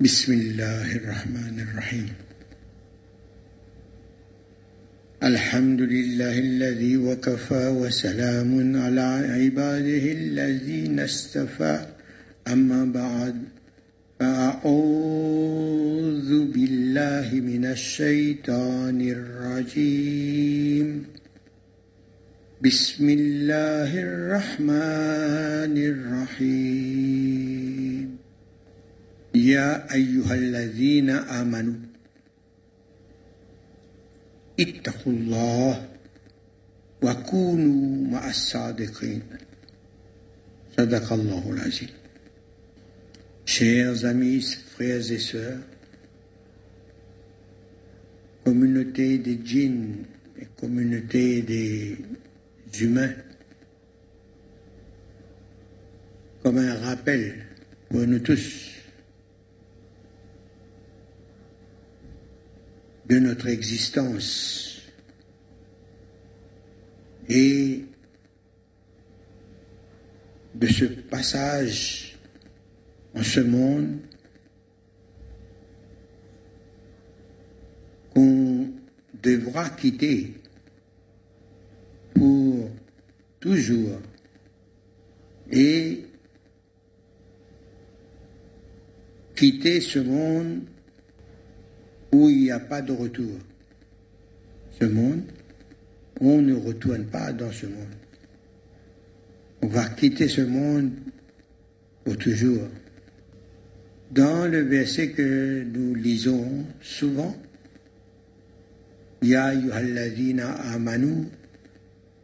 بسم الله الرحمن الرحيم. الحمد لله الذي وكفى وسلام على عباده الذين استفى أما بعد فأعوذ بالله من الشيطان الرجيم. بسم الله الرحمن الرحيم. يا أيها الذين آمنوا اتقوا الله وكونوا مع الصادقين صدق الله العظيم Chers amis, frères et sœurs, communauté des djinns et communauté des humains, comme un rappel pour nous tous de notre existence. Et de ce passage en ce monde qu'on devra quitter pour toujours et quitter ce monde où il n'y a pas de retour. Ce monde, on ne retourne pas dans ce monde. On va quitter ce monde pour toujours. Dans le verset que nous lisons souvent, Ya ayyuhalladhina amanu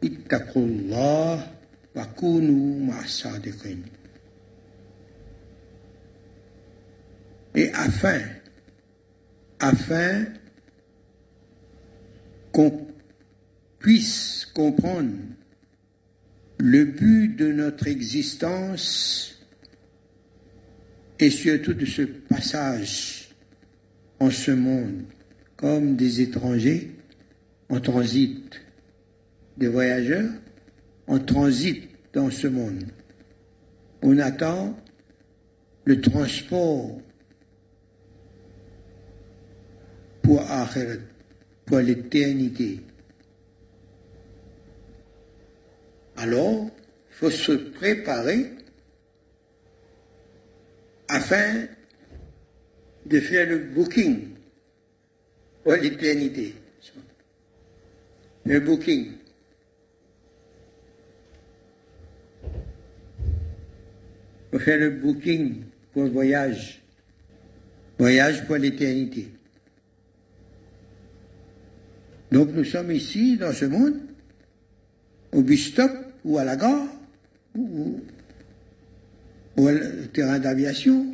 ittaqullah wa kunu. Et afin afin qu'on puisse comprendre le but de notre existence et surtout de ce passage en ce monde comme des étrangers en transit, des voyageurs en transit dans ce monde. On attend le transport pour pour l'éternité. Alors, il faut se préparer afin de faire le booking pour l'éternité. Le booking. Pour faire le booking pour le voyage. Voyage pour l'éternité. Donc nous sommes ici, dans ce monde, au bus stop ou à la gare ou, au terrain d'aviation.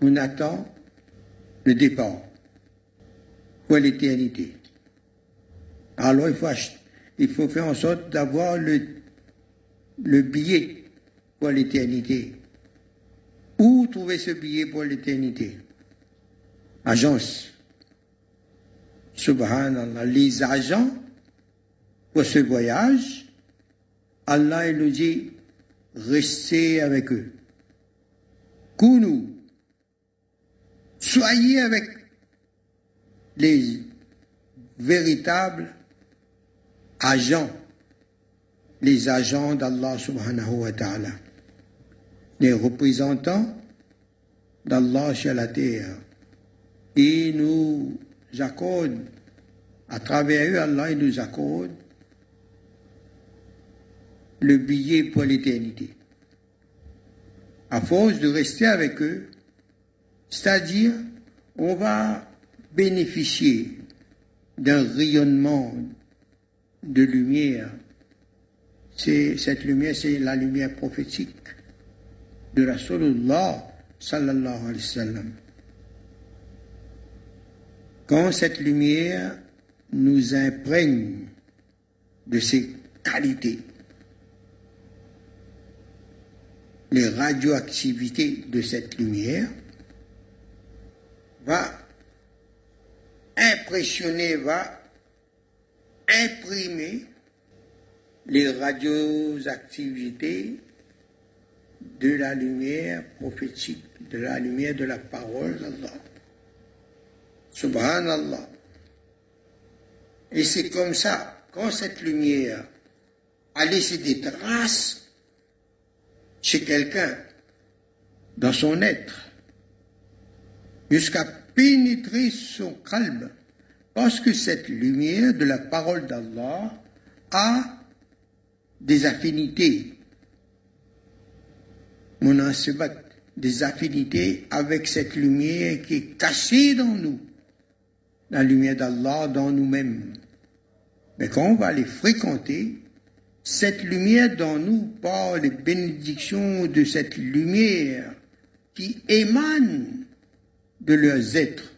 On attend le départ pour l'éternité? Alors il faut, faire en sorte d'avoir le billet pour l'éternité. Où trouver ce billet pour l'éternité? Agence. Subhanallah, les agents pour ce voyage, Allah il nous dit, restez avec eux. Kunu, soyez avec les véritables agents, les agents d'Allah subhanahu wa ta'ala, les représentants d'Allah sur la terre. Et nous accorde, à travers eux, Allah nous accorde le billet pour l'éternité. À force de rester avec eux, c'est-à-dire, on va bénéficier d'un rayonnement de lumière. Cette lumière, c'est la lumière prophétique de Rasulullah sallallahu alayhi wa sallam. Quand cette lumière nous imprègne de ses qualités, les radioactivités de cette lumière va impressionner, va imprimer les radioactivités de la lumière prophétique, de la lumière de la parole. Subhanallah. Et c'est comme ça, quand cette lumière a laissé des traces chez quelqu'un, dans son être, jusqu'à pénétrer son calme, parce que cette lumière de la parole d'Allah a des affinités, des affinités avec cette lumière qui est cachée dans nous, la lumière d'Allah dans nous-mêmes. Mais quand on va les fréquenter, cette lumière dans nous, par les bénédictions de cette lumière qui émane de leurs êtres,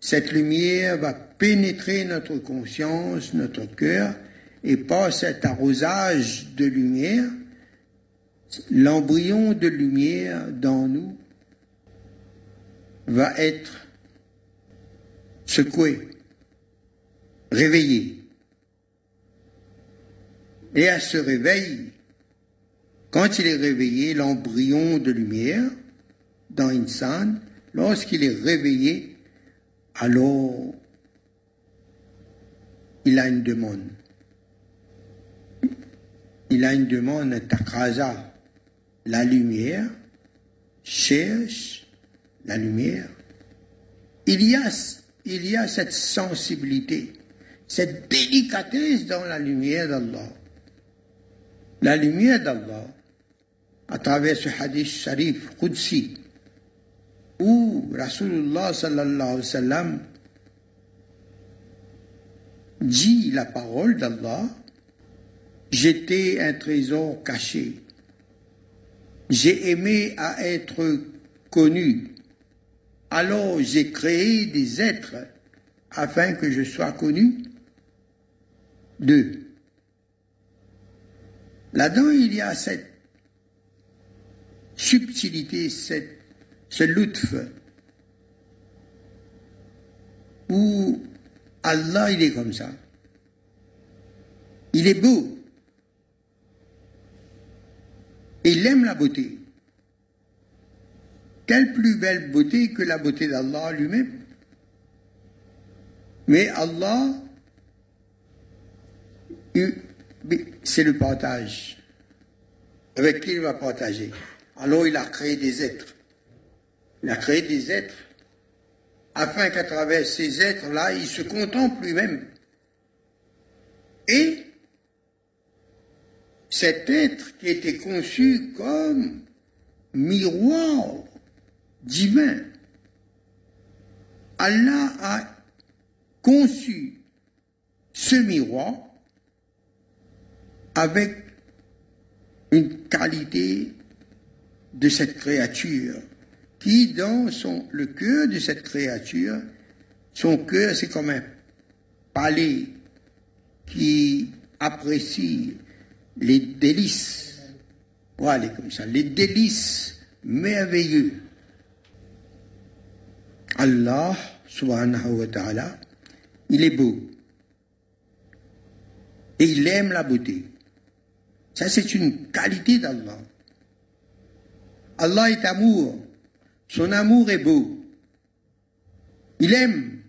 cette lumière va pénétrer notre conscience, notre cœur, et par cet arrosage de lumière, l'embryon de lumière dans nous va être secoué, réveillé. Et à ce réveil, quand il est réveillé, l'embryon de lumière dans Insan, lorsqu'il est réveillé, alors il a une demande. Il a une demande, takraza, la lumière, cherche la lumière. Il il y a cette sensibilité, cette délicatesse dans la lumière d'Allah. La lumière d'Allah, à travers ce hadith sharif, Qudsi, où Rasulullah sallallahu alayhi wa sallam dit la parole d'Allah, j'étais un trésor caché. J'ai aimé à être connu. Alors j'ai créé des êtres afin que je sois connu d'eux. Là-dedans, il y a cette subtilité, cette, ce lutf, où Allah, il est comme ça. Il est beau. Il aime la beauté. Quelle plus belle beauté que la beauté d'Allah lui-même. Mais Allah, c'est le partage. Avec qui il va partager? Alors il a créé des êtres. Il a créé des êtres afin qu'à travers ces êtres-là, il se contemple lui-même. Et cet être qui était conçu comme miroir divin, Allah a conçu ce miroir avec une qualité de cette créature qui, dans son, le cœur de cette créature, son cœur, c'est comme un palais qui apprécie les délices. Voilà, comme ça, les délices merveilleux. Allah, subhanahu wa ta'ala, il est beau. Et il aime la beauté. Ça, c'est une qualité d'Allah. Allah est amour. Son amour est beau. Il aime.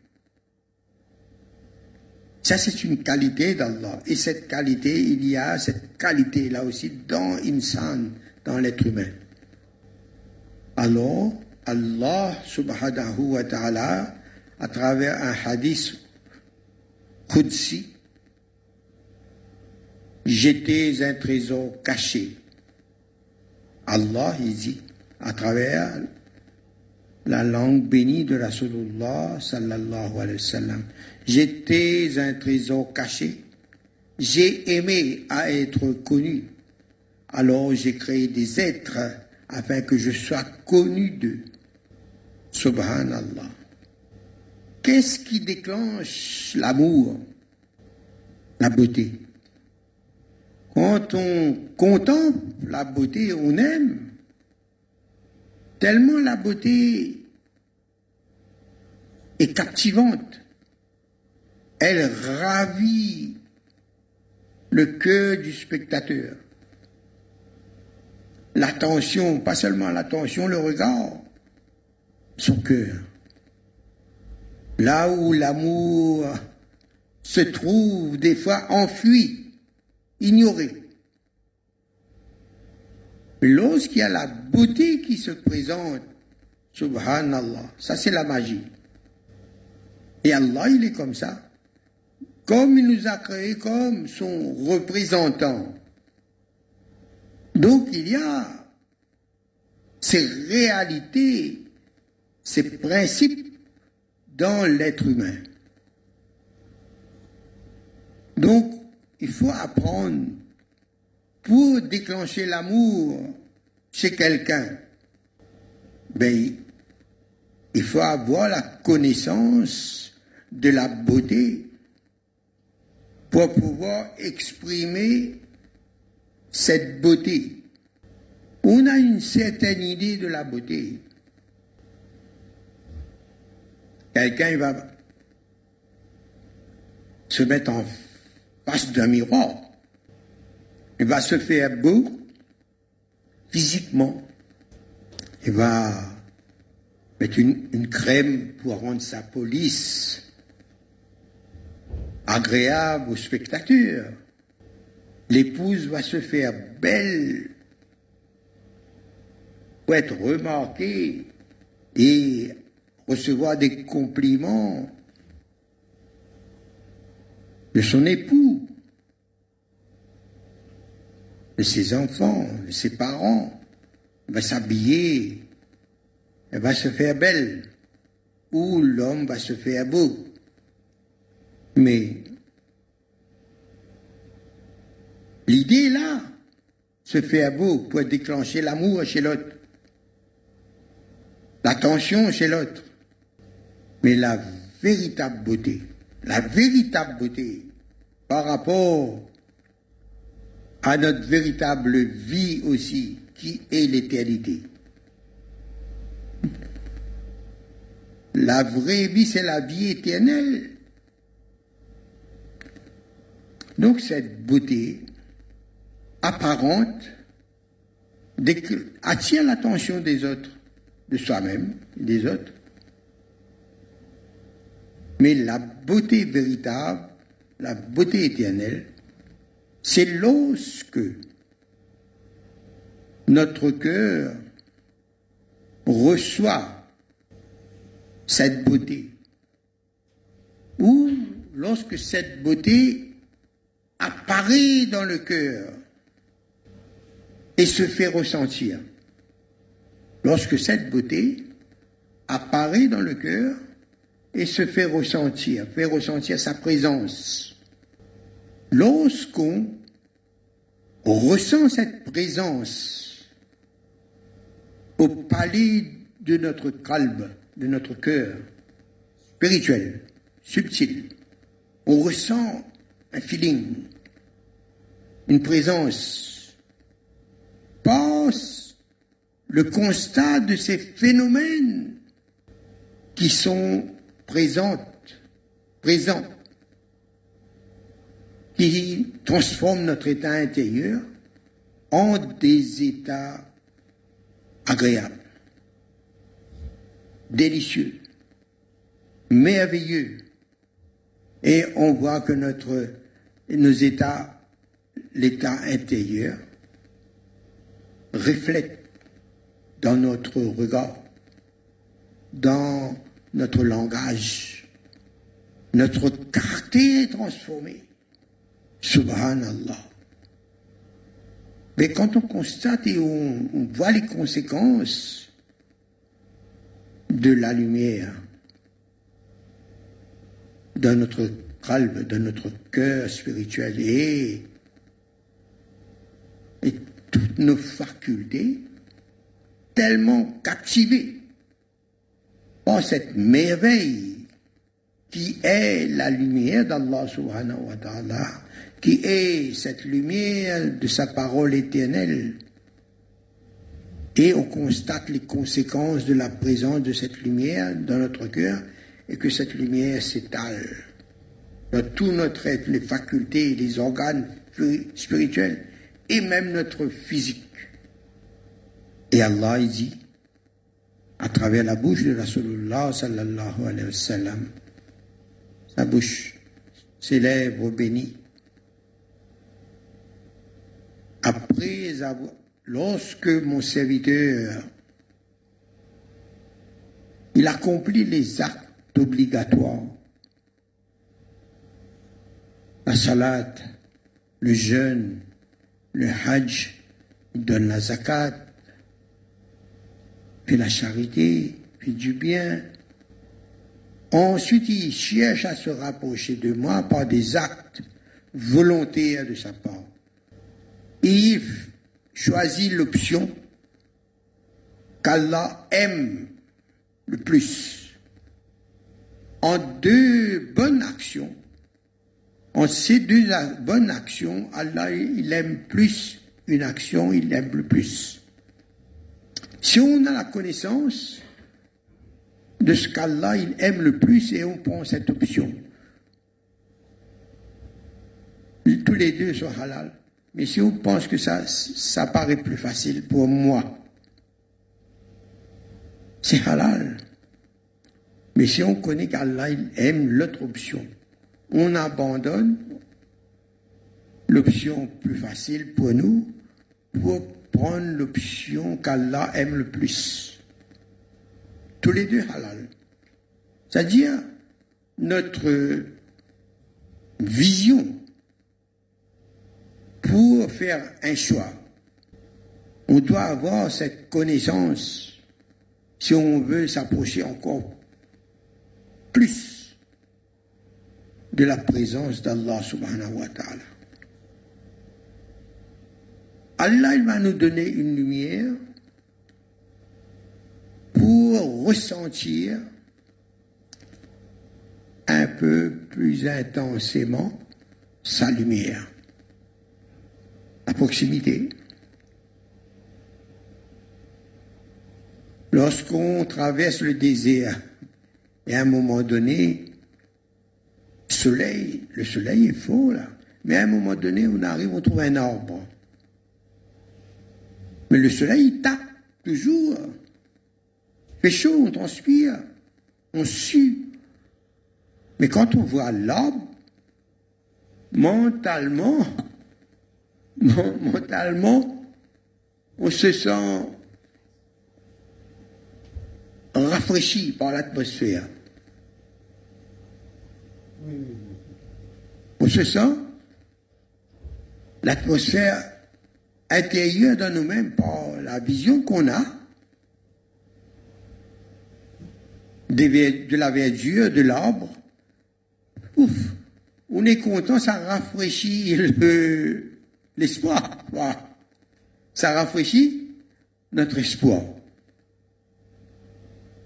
Ça, c'est une qualité d'Allah. Et cette qualité, il y a cette qualité là aussi dans l'insan, dans l'être humain. Alors, Allah subhanahu wa ta'ala, à travers un hadith Qudsi, j'étais un trésor caché. Allah, il dit, à travers la langue bénie de Rasulullah sallallahu alayhi wa. J'étais un trésor caché. J'ai aimé à être connu. Alors j'ai créé des êtres afin que je sois connu d'eux. Subhanallah. Qu'est-ce qui déclenche l'amour La beauté? Quand on contemple la beauté, on aime. Tellement la beauté est captivante. Elle ravit le cœur du spectateur. l'attention, pas seulement l'attention, le regard, son cœur. Là où l'amour se trouve des fois enfui, ignoré. Lorsqu'il y a la beauté qui se présente, subhanallah, ça c'est la magie. Et Allah, il est comme ça. Comme il nous a créé comme son représentant. Donc il y a ces réalités, ces principes dans l'être humain. Donc, il faut apprendre pour déclencher l'amour chez quelqu'un. Ben, il faut avoir la connaissance de la beauté pour pouvoir exprimer cette beauté. On a une certaine idée de la beauté. Quelqu'un va se mettre en face d'un miroir. Il va se faire beau physiquement. Il va mettre une, crème pour rendre sa police agréable au spectateur. L'épouse va se faire belle pour être remarquée et recevoir des compliments de son époux, de ses enfants, de ses parents. Va s'habiller, elle va se faire belle, ou l'homme va se faire beau. Mais l'idée là, se faire beau pour déclencher l'amour chez l'autre, l'attention chez l'autre. Mais la véritable beauté, la véritable beauté par rapport à notre véritable vie aussi, qui est l'éternité. La vraie vie, c'est la vie éternelle. Donc cette beauté apparente attire l'attention des autres, de soi-même, des autres. Mais la beauté véritable, la beauté éternelle, c'est lorsque notre cœur reçoit cette beauté, ou lorsque cette beauté apparaît dans le cœur et se fait ressentir. Lorsque cette beauté apparaît dans le cœur et se fait ressentir, fait ressentir sa présence. Lorsqu'on ressent cette présence au palais de notre calme, de notre cœur spirituel, subtil, on ressent un feeling, une présence, passe le constat de ces phénomènes qui sont présentes, présents, qui transforment notre état intérieur en des états agréables, délicieux, merveilleux. Et on voit que notre, nos états, l'état intérieur, reflète dans notre regard, dans notre langage, notre quartier est transformé. Subhanallah. Mais quand on constate et on, voit les conséquences de la lumière dans notre calme, dans notre cœur spirituel et, et toutes nos facultés, tellement captivés par cette merveille qui est la lumière d'Allah subhanahu wa ta'ala, qui est cette lumière de sa parole éternelle. Et on constate les conséquences de la présence de cette lumière dans notre cœur et que cette lumière s'étale dans tout notre être, les facultés, les organes spirituels et même notre physique. Et Allah dit, à travers la bouche de Rasulullah sallallahu alayhi wa sallam, sa bouche, ses lèvres bénies, après avoir, lorsque mon serviteur, il accomplit les actes obligatoires, la salat, le jeûne, le hajj, il donne la zakat, puis la charité, puis du bien. Ensuite, il cherche à se rapprocher de moi par des actes volontaires de sa part. Il choisit l'option qu'Allah aime le plus. En deux bonnes actions, en ces deux bonnes actions, Allah, il aime plus une action, il aime le plus. Si on a la connaissance de ce qu'Allah, il aime le plus et on prend cette option, tous les deux sont halal. Mais si on pense que ça, ça paraît plus facile pour moi, c'est halal. Mais si on connaît qu'Allah, aime l'autre option, on abandonne l'option plus facile pour nous pour prendre l'option qu'Allah aime le plus. Tous les deux halal. C'est-à-dire notre vision pour faire un choix. On doit avoir cette connaissance si on veut s'approcher encore plus de la présence d'Allah subhanahu wa ta'ala. Allah il va nous donner une lumière pour ressentir un peu plus intensément sa lumière, la proximité. Lorsqu'on traverse le désert et à un moment donné, le soleil est faux là. Mais à un moment donné, on arrive, on trouve un arbre. Mais le soleil, il tape toujours. Il fait chaud, on transpire, on sue. Mais quand on voit l'arbre, mentalement, mentalement, on se sent rafraîchi par l'atmosphère. On se sent l'atmosphère intérieure dans nous-mêmes par la vision qu'on a de la verdure de l'arbre. Ouf, on est content, ça rafraîchit l'espoir. ça rafraîchit notre espoir.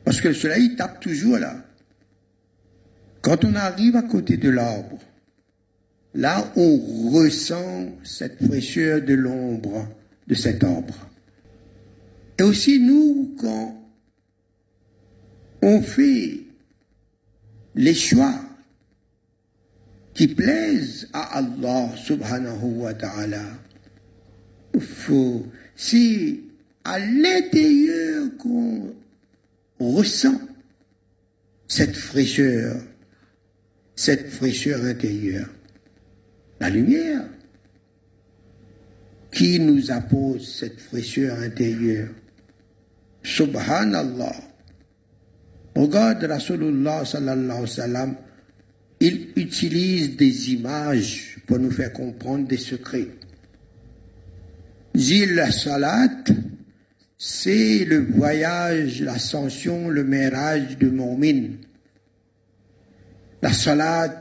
Parce que le soleil tape toujours là. Quand on arrive à côté de l'arbre, là on ressent cette fraîcheur de l'ombre de cet arbre. Et aussi nous, quand on fait les choix qui plaisent à Allah subhanahu wa ta'ala, c'est à l'intérieur qu'on ressent cette fraîcheur cette fraîcheur intérieure. La lumière qui nous appose cette fraîcheur intérieure. Subhanallah. Regarde Rasulullah sallallahu alayhi wa il utilise des images pour nous faire comprendre des secrets. Zil Salat, c'est le voyage, l'ascension, le mirage de Momin la salade,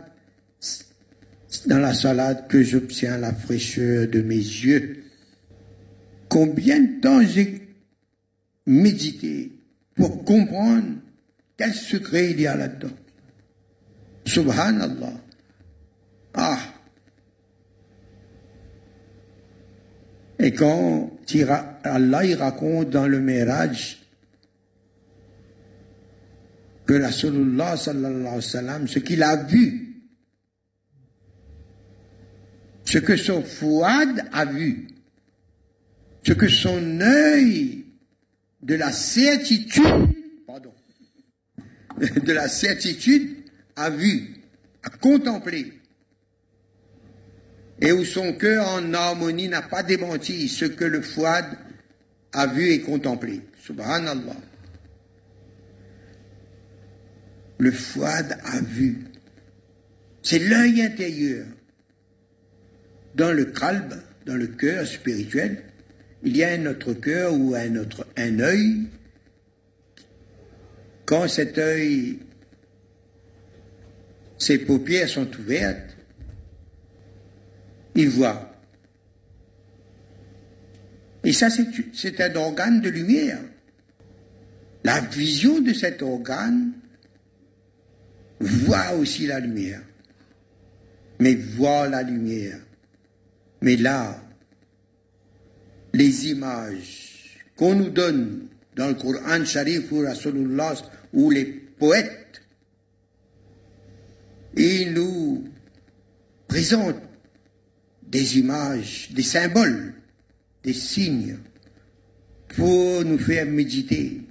dans la salade que j'obtiens la fraîcheur de mes yeux. Combien de temps j'ai médité pour comprendre quel secret il y a là-dedans? Subhanallah. Ah. Et quand Allah il raconte dans le Mirage que Rasulullah sallallahu alayhi wa sallam, ce qu'il a vu, ce que son fouad a vu, ce que son œil de la certitude, de la certitude à vue, à contempler, et où son cœur en harmonie n'a pas démenti ce que le fouad a vu et contemplé. Subhanallah. Le fouad a vu. C'est l'œil intérieur. Dans le kalb, dans le cœur spirituel, il y a un autre cœur ou un autre un œil. Quand cet œil, ses paupières sont ouvertes, il voit. Et ça, c'est un organe de lumière. La vision de cet organe voit aussi la lumière. Mais voit la lumière. Mais là, les images qu'on nous donne dans le Coran Sharif ou Rasulullah ou les poètes, ils nous présentent des images, des symboles, des signes pour nous faire méditer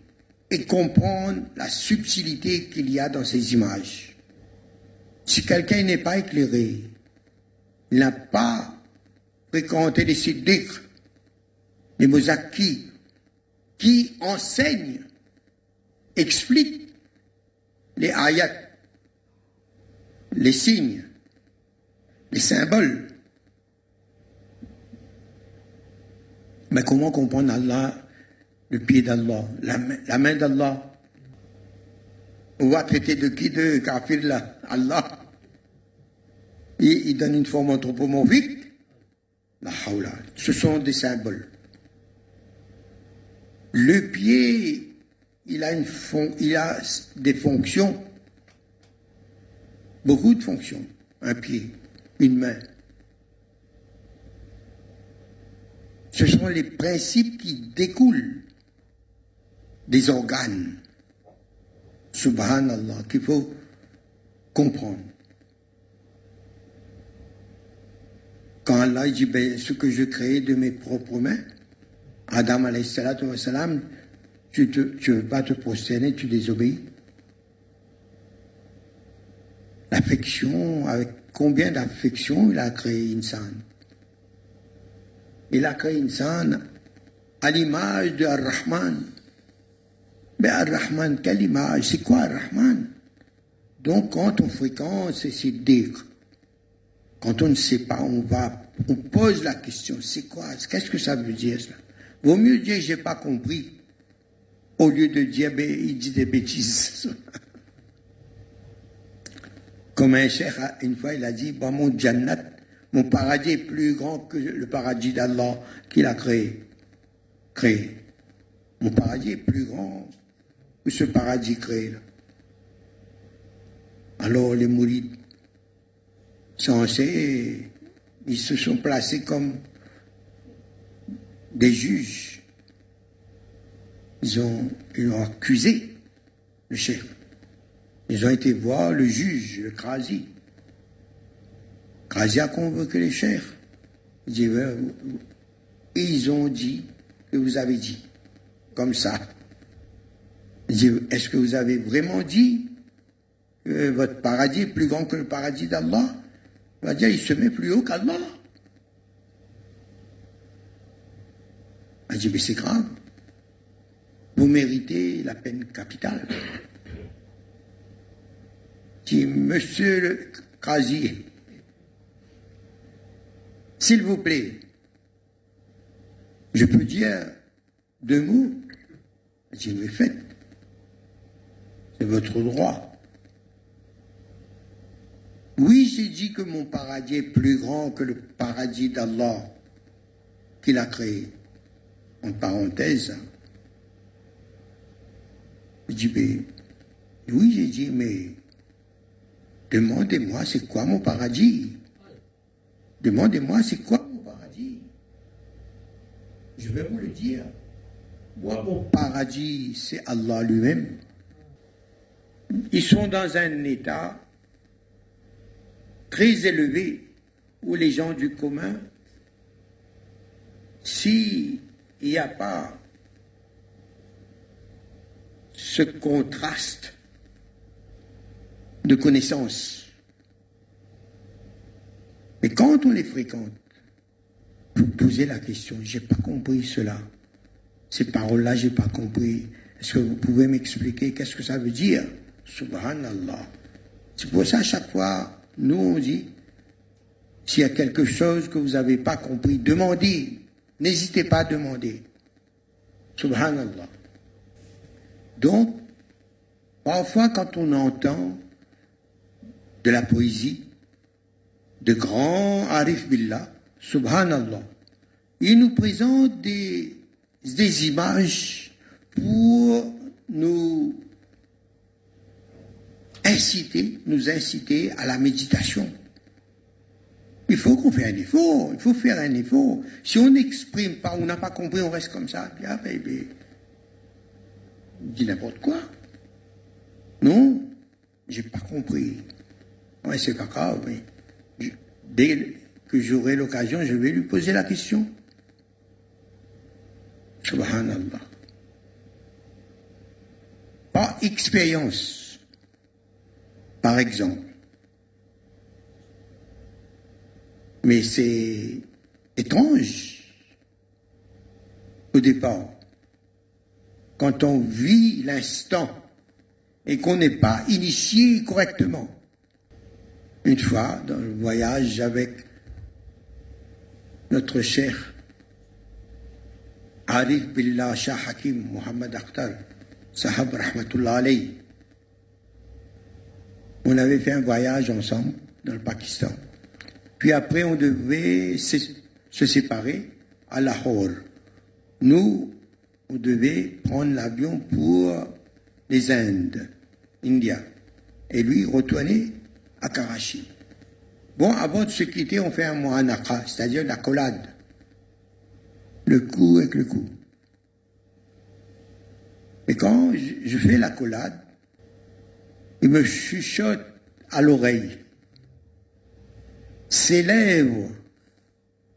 et comprendre la subtilité qu'il y a dans ces images. Si quelqu'un n'est pas éclairé, n'a pas fréquenté les siddiqs, les mozakis, qui? Enseignent, expliquent les ayats, les signes, les symboles? Mais comment comprendre Allah, le pied d'Allah, la, main d'Allah? On va traiter de qui de kafir là? Allah. Il donne une forme anthropomorphique. Ce sont des symboles. Le pied, il a, une il a des fonctions, beaucoup de fonctions. Un pied, une main. Ce sont les principes qui découlent des organes. Subhanallah, qu'il faut comprendre. Quand Allah dit ben, ce que je crée de mes propres mains, Adam salam, tu ne veux pas te prosterner, tu désobéis. L'affection, avec combien d'affection il a créé Insan Il a créé Insan à l'image de Ar-Rahman. Mais Ar-Rahman, quelle image? C'est quoi Ar-Rahman? Donc quand on fréquente ces dire quand on ne sait pas, on va, on pose la question, c'est quoi Qu'est-ce que ça veut dire cela Vaut mieux dire j'ai pas compris au lieu de dire ben, il dit des bêtises. Comme un cher, une fois, il a dit bon, mon jannat, mon paradis est plus grand que le paradis d'Allah qu'il a créé. Créé. Mon paradis est plus grand que ce paradis créé. Alors les mourides, censés, ils se sont placés comme des juges. Ils ont, ils ont accusé le chef. Ils ont été voir le juge, le Krasi. Krasi a convoqué les chefs. Et ils ont dit que vous avez dit, comme ça. Est-ce que vous avez vraiment dit que votre paradis est plus grand que le paradis d'Allah? Il va dire, il se met plus haut qu'Allah. a dit, mais c'est grave. Vous méritez la peine capitale. Dit, monsieur le casier, s'il vous plaît, je peux dire deux mots J'ai dit, faites. C'est votre droit. Oui, j'ai dit que mon paradis est plus grand que le paradis d'Allah qu'il a créé en parenthèse. Je dis, mais, oui, j'ai dit, mais demandez-moi, c'est quoi mon paradis? Demandez-moi, c'est quoi mon paradis? Je vais vous le dire. Moi, mon paradis, c'est Allah lui-même. Ils sont dans un état très élevé où les gens du commun, si il n'y a pas ce contraste de connaissances. Mais quand on les fréquente, vous posez la question, j'ai pas compris cela. Ces paroles-là, j'ai pas compris. Est-ce que vous pouvez m'expliquer qu'est-ce que ça veut dire? Subhanallah. C'est pour ça, à chaque fois, nous, on dit, s'il y a quelque chose que vous n'avez pas compris, demandez. N'hésitez pas à demander. Subhanallah. Donc, parfois, quand on entend de la poésie, de grands Arif Billah, Subhanallah, il nous présente des, des images pour nous inciter, nous inciter à la méditation. Il faut qu'on fasse un effort, il faut faire un effort. Si on n'exprime pas, on n'a pas compris, on reste comme ça, bien, baby. On dit n'importe quoi. Non, j'ai pas compris. Ouais, c'est pas grave, mais dès que j'aurai l'occasion, je vais lui poser la question. Subhanallah. Par expérience, par exemple. Mais c'est étrange au départ. Quand on vit l'instant et qu'on n'est pas initié correctement. Une fois, dans le voyage avec notre cher Arif Billah Shah Hakim Muhammad Akhtar, Sahab Rahmatullah alayhi, on avait fait un voyage ensemble dans le Pakistan. Puis après, on devait se, séparer à Lahore. Nous, on devait prendre l'avion pour les Indes, India. Et lui, retourner à Karachi. Bon, avant de se quitter, on fait un mohanaka, c'est-à-dire la collade. Le coup avec le coup. Et quand je fais la collade, il me chuchote à l'oreille ses lèvres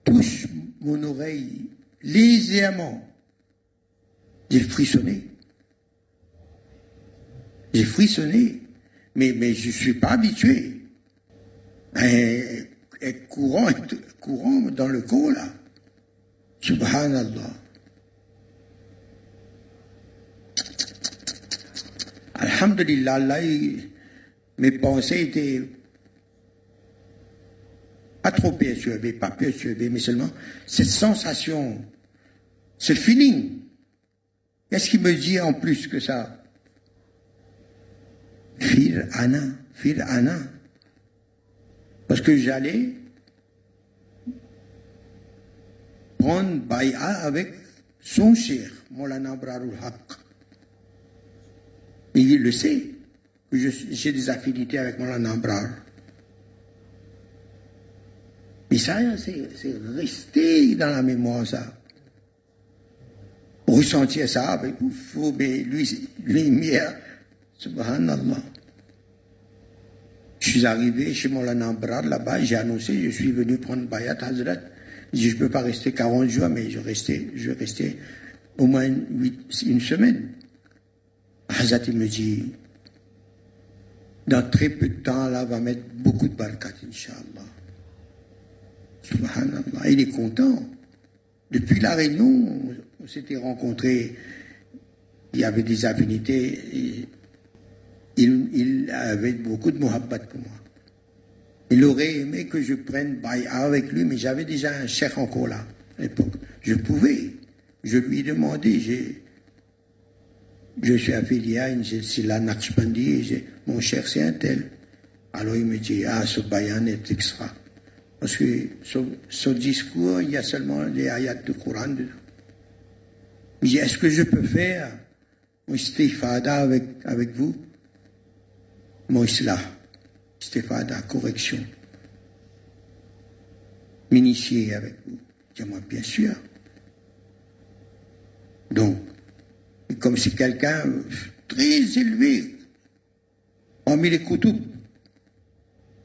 touchent mon oreille légèrement. J'ai frissonné. J'ai frissonné, mais, mais je ne suis pas habitué. Et, courant, courant dans le corps, là. Subhanallah. Alhamdulillah, là, mes pensées étaient pas trop perturbé, pas perturbé, mais seulement cette sensation, ce feeling. Qu'est-ce qu'il me dit en plus que ça? Fir Anna, Fir Anna. Parce que j'allais prendre Baïa avec son cher, Molana Brarul. Il le sait, j'ai des affinités avec Molana Brar. Mais ça, c'est resté dans la mémoire, ça. Ressentir ça, ben, faut, mais lui, lumière, subhanallah. Je suis arrivé chez mon Brad, là-bas, j'ai annoncé, je suis venu prendre Bayat Hazrat. Je ne peux pas rester 40 jours, mais je restais, je au moins une semaine. Hazrat, il me dit, dans très peu de temps, là, va mettre beaucoup de barakat, Inch'Allah. Subhanallah, il est content. Depuis la réunion, on s'était rencontrés, il y avait des affinités, il, avait beaucoup de muhabbat pour moi. Il aurait aimé que je prenne Baïa avec lui, mais j'avais déjà un chef encore là, à l'époque. Je pouvais. Je lui ai demandé, je suis affilié à une la Naqshbandi, mon cher c'est un tel. Alors il me dit, ah, ce bayan est extra. Parce que ce, discours, il y a seulement les ayats du Coran dedans. Je dis, est-ce que je peux faire mon istifada avec, avec vous? Mon islah, istifada, correction. M'initier avec vous. Je dis, moi, bien sûr. Donc, comme si quelqu'un très élevé, parmi les koutoub,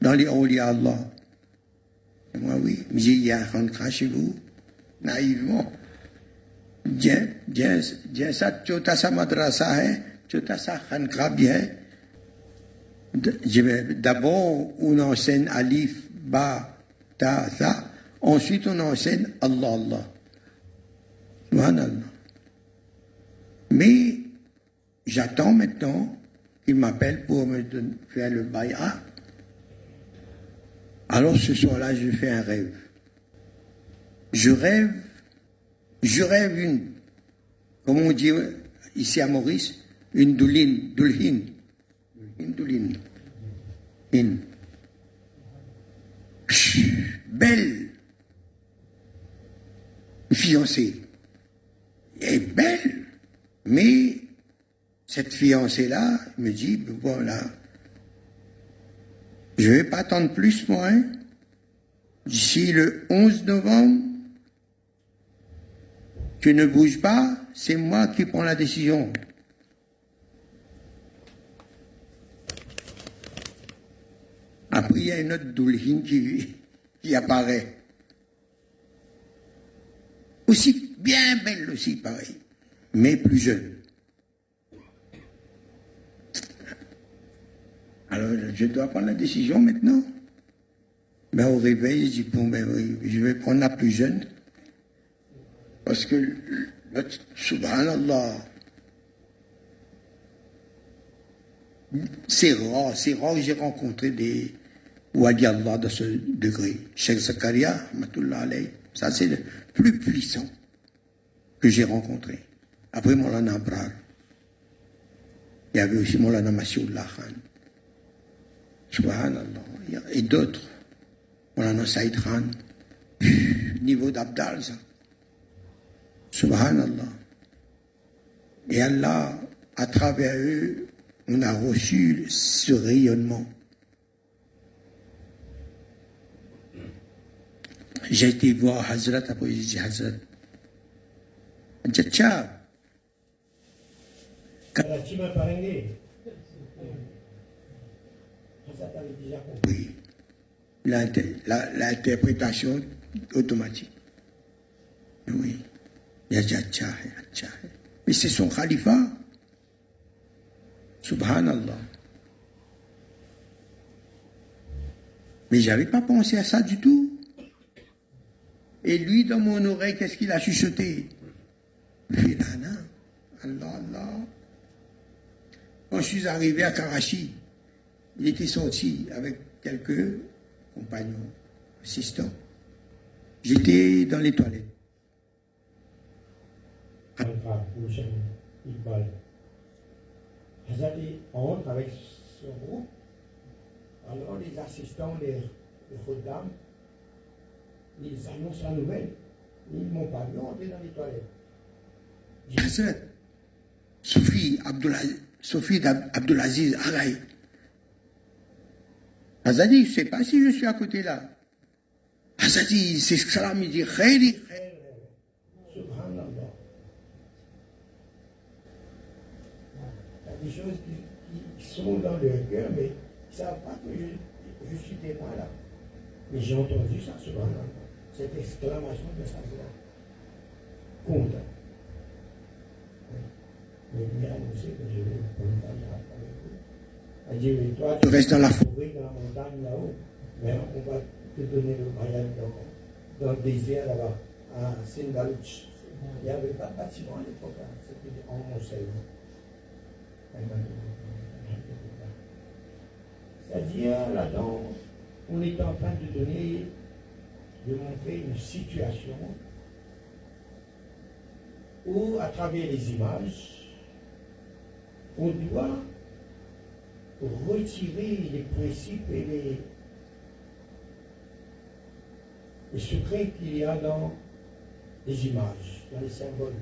dans les awliya Allah, moi, oui. Mais il y a un chez vous, naïvement. Jai sa chota sa madrasa hai, tout ça, bien. D'abord, on enseigne Alif, Ba, Ta, Ta. Ensuite, on enseigne Allah, Allah. Subhanallah. Mais j'attends maintenant qu'il m'appelle pour me faire le bay'a. Alors ce soir-là, je fais un rêve. Je rêve, je rêve une, comme on dit ici à Maurice, une douline, douline, une douline, une belle fiancée. Est belle, mais cette fiancée-là me dit, bon là, je vais pas attendre plus, moi. Hein. D'ici le 11 novembre, tu ne bouges pas, c'est moi qui prends la décision. Après, il y a une autre douline qui, qui apparaît. Aussi bien belle aussi, pareil, mais plus jeune. Alors, je dois prendre la décision maintenant. Ben, au réveil, je dis, bon, ben je vais prendre la plus jeune. Parce que, subhanallah, c'est rare, c'est rare que j'ai rencontré des Wadi Allah de ce degré. Cheikh Zakaria, ça c'est le plus puissant que j'ai rencontré. Après Moulana Abrar, il y avait aussi Moulana Massioullah Khan. Subhanallah. Et d'autres. Moulana Saïd Khan. Niveau d'Abdal, ça. Subhanallah. Et Allah, à travers eux, on a reçu ce rayonnement. J'ai été voir Hazrat, après j'ai dit Hazrat. Tcha. Tu m'as parlé. Oui. L'interprétation automatique. Oui. Il y a Tcha, Tcha. Mais c'est son khalifa. Subhanallah. Mais j'avais pas pensé à ça du tout. Et lui, dans mon oreille, qu'est-ce qu'il a chuchoté? Filana. Allah, Allah. Quand je suis arrivé à Karachi, il était sorti avec quelques compagnons, assistants. J'étais dans les toilettes. On rentre avec son groupe. Alors les assistants, les, les dames, ils annoncent la nouvelle. Ils m'ont pas vu entrer dans les toilettes. Sophie Abdulaziz, Sophie Abdulaziz Araï. Hazadi, je ne sais pas si je suis à côté là. Hazadi, c'est salam, il dit Khairi. Subhanallah. Il y a des choses qui, sont dans leur cœur, mais ils ne savent pas que je, je suis témoin là. Mais j'ai entendu ça, subhanallah cette exclamation de sa voix. Mais il m'a annoncé que je vais prendre avec vous. Elle dit, mais toi, tu restes dans la forêt, dans la montagne là-haut, mais on va te donner le mariage dans, dans le désert là-bas, à Sindalouch. Il n'y avait pas de bâtiment à l'époque, hein. c'était en conseil. C'est-à-dire, là-dedans, on est en train de donner de montrer une situation où, à travers les images, on doit retirer les principes et les, les secrets qu'il y a dans les images, dans les symboles,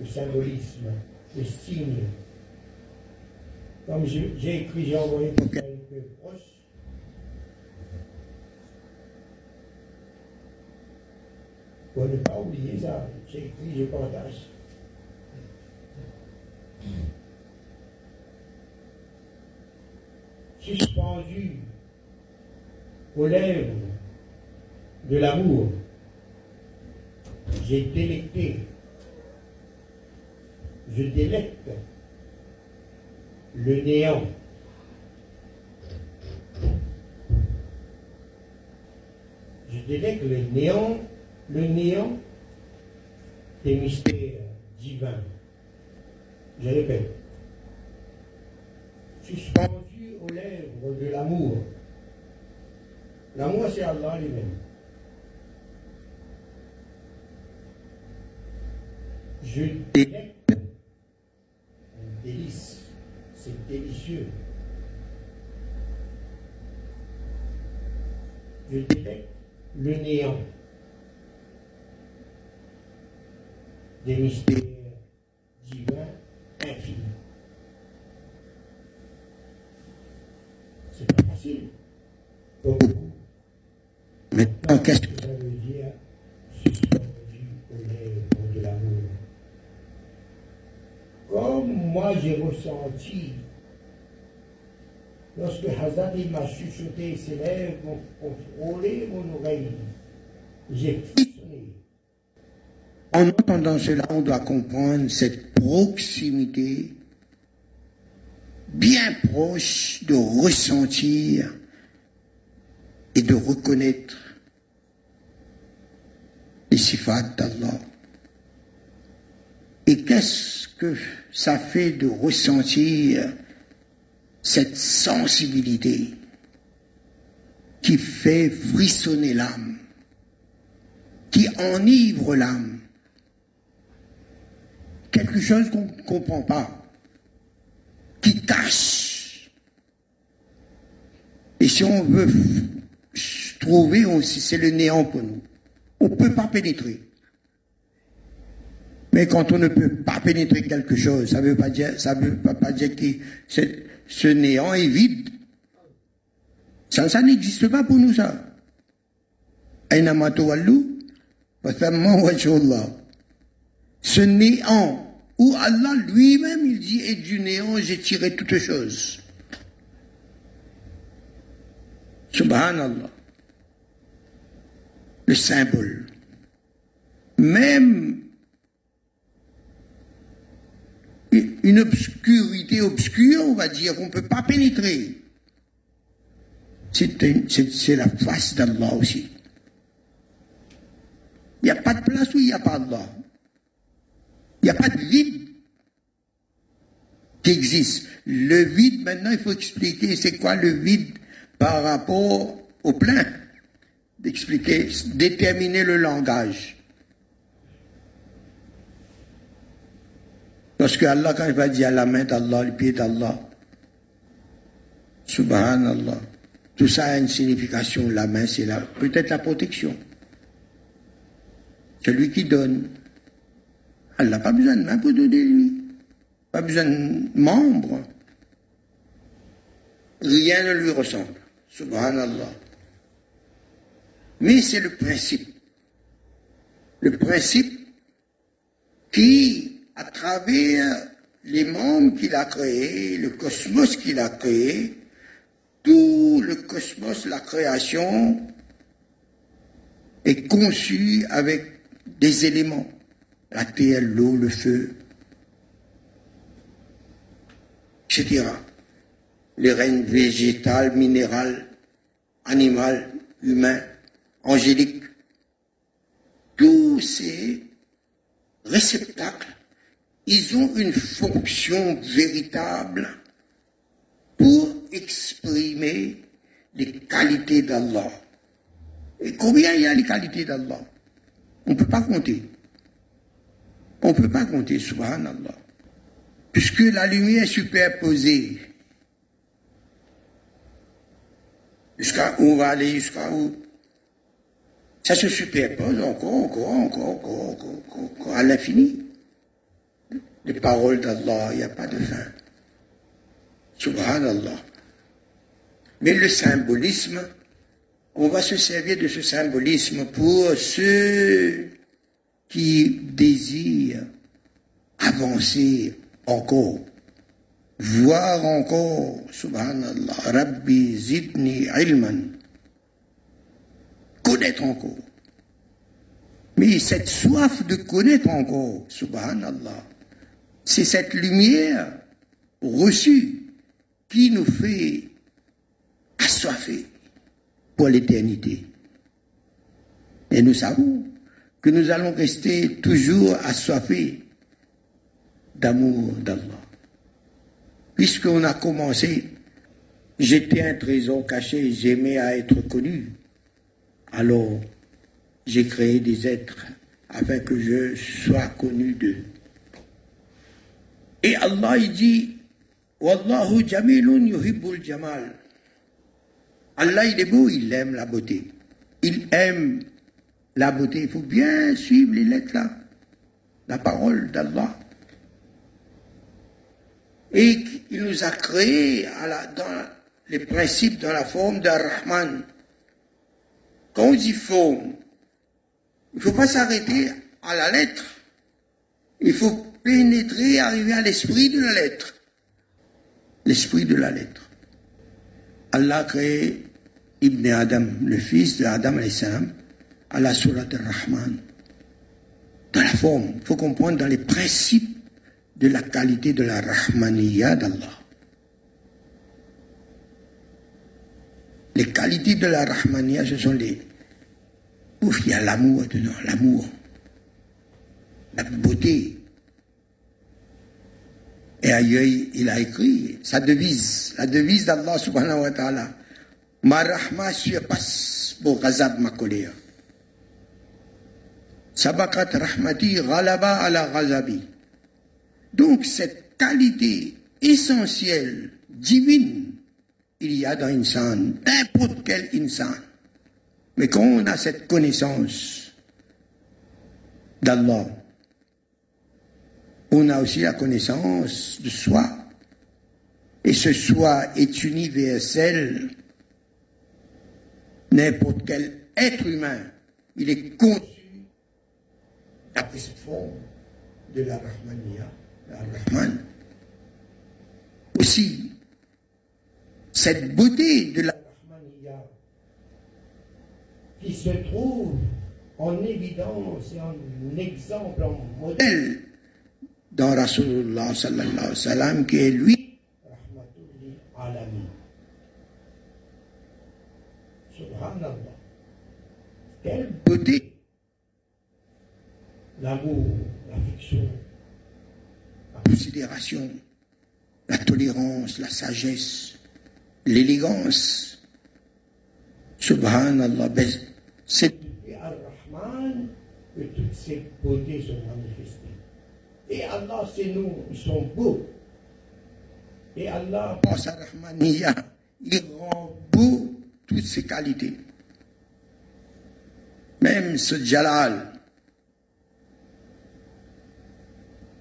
le symbolisme, les signes. Comme j'ai écrit, j'ai envoyé pour quelques proches, Pour ne pas oublier ça, j'ai écrit, je partage. Suspendu aux lèvres de l'amour, j'ai délecté, je délecte le néant. Je que le néant, le néant des mystères divins. Je répète, de l'amour. L'amour, c'est Allah lui-même. Je délecte un délice. C'est délicieux. Je délecte le néant. Des mystères divins infinis. C'est pas facile. Pour beaucoup. Maintenant, qu'est-ce que Ça veut dire suspendu aux lèvres de l'amour. Comme moi j'ai ressenti lorsque Hazard il m'a chuchoté ses lèvres ont contrôlé mon oreille, j'ai frissonné. En entendant cela, on doit comprendre cette proximité bien proche de ressentir et de reconnaître Et qu'est-ce que ça fait de ressentir cette sensibilité qui fait frissonner l'âme, qui enivre l'âme? Quelque chose qu'on ne comprend pas, qui cache. Et si on veut trouver, c'est le néant pour nous on ne peut pas pénétrer. Mais quand on ne peut pas pénétrer quelque chose, ça ne veut pas dire, ça veut pas, dire que ce néant est vide. Ça, ça n'existe pas pour nous, ça. Ce néant, où Allah lui-même, il dit, et du néant, j'ai tiré toutes choses. Subhanallah. Le symbole. Même une obscurité obscure, on va dire, qu'on ne peut pas pénétrer. C'est la face d'Allah aussi. Il n'y a pas de place où il n'y a pas Allah. Il n'y a pas de vide qui existe. Le vide, maintenant, il faut expliquer c'est quoi le vide par rapport au plein? D'expliquer, déterminer le langage. Parce que Allah, quand il va dire la main d'Allah, le pied d'Allah, Subhanallah, tout ça a une signification. La main, c'est peut-être la protection. Celui qui donne. Elle n'a pas besoin de main pour donner lui. Pas besoin de membres. Rien ne lui ressemble. Subhanallah. Mais c'est le principe. Le principe qui, à travers les membres qu'il a créés, le cosmos qu'il a créé, tout le cosmos, la création, est conçu avec des éléments. La terre, l'eau, le feu, etc. Les règnes végétales, minérales, animales, humains, angéliques. Tous ces réceptacles, ils ont une fonction véritable pour exprimer les qualités d'Allah. Et combien il y a les qualités d'Allah? On ne peut pas compter. On ne peut pas compter, subhanallah. Puisque la lumière est superposée. Jusqu'à où on va aller, jusqu'à où? Ça se superpose encore, encore, encore, encore, encore, encore, à l'infini. Les paroles d'Allah, il n'y a pas de fin. Subhanallah. Mais le symbolisme, on va se servir de ce symbolisme pour ceux qui désirent avancer encore, voir encore, subhanallah, Rabbi zidni ilman, connaître encore. Mais cette soif de connaître encore, subhanallah, c'est cette lumière reçue nous fait assoiffés pour l'éternité. Et nous savons que nous allons rester toujours assoiffés d'amour d'Allah. Puisqu'on a commencé, j'étais un trésor caché, j'aimais à être connu. Alors, j'ai créé des êtres afin que je sois connu d'eux. Et Allah, il dit, Wallahu jamilun yuhibbul jamal. Allah, il est beau, il aime la beauté. Il aime la beauté. Il faut bien suivre les lettres là. La parole d'Allah. Et il nous a créés dans les principes, dans la forme d'un Rahman. Quand on dit forme, il ne faut pas s'arrêter à la lettre. Il faut pénétrer, arriver à l'esprit de la lettre. L'esprit de la lettre. Allah a créé Ibn Adam, le fils d'Adam salam, à la Surat al-Rahman. Dans la forme, il faut comprendre dans les principes de la qualité de la Rahmaniyya d'Allah. Les qualités de la Rahmaniyya, ce sont les... Ouf, il y a l'amour dedans, l'amour, la beauté. Et ailleurs, il a écrit sa devise, la devise d'Allah subhanahu wa ta'ala. Ma rahma surpasse pour ghazab ma. Sabakat rahmati ghalaba ala ghazabi. Donc cette qualité essentielle, divine, il y a dans insan, n'importe quel insan. Mais quand on a cette connaissance d'Allah, on a aussi la connaissance de soi. Et ce soi est universel. N'importe quel être humain, il est conçu à cette forme de la Rahmaniya, la Rahman. Aussi, cette beauté de la qui se trouve en évidence et en exemple, en modèle. Dans Rasulullah sallallahu alayhi wa sallam, qui est lui. Subhanallah. Quelle beauté, l'amour, l'affection, la considération, la tolérance, la sagesse, l'élégance. Subhanallah, ben, c'est et Ar-Rahman, que toutes ces beautés sont manifestées. Et Allah, c'est nous, ils sont beaux. Et Allah, par sa Rahmaniya, il rend beau toutes ses qualités. Même ce Jalal,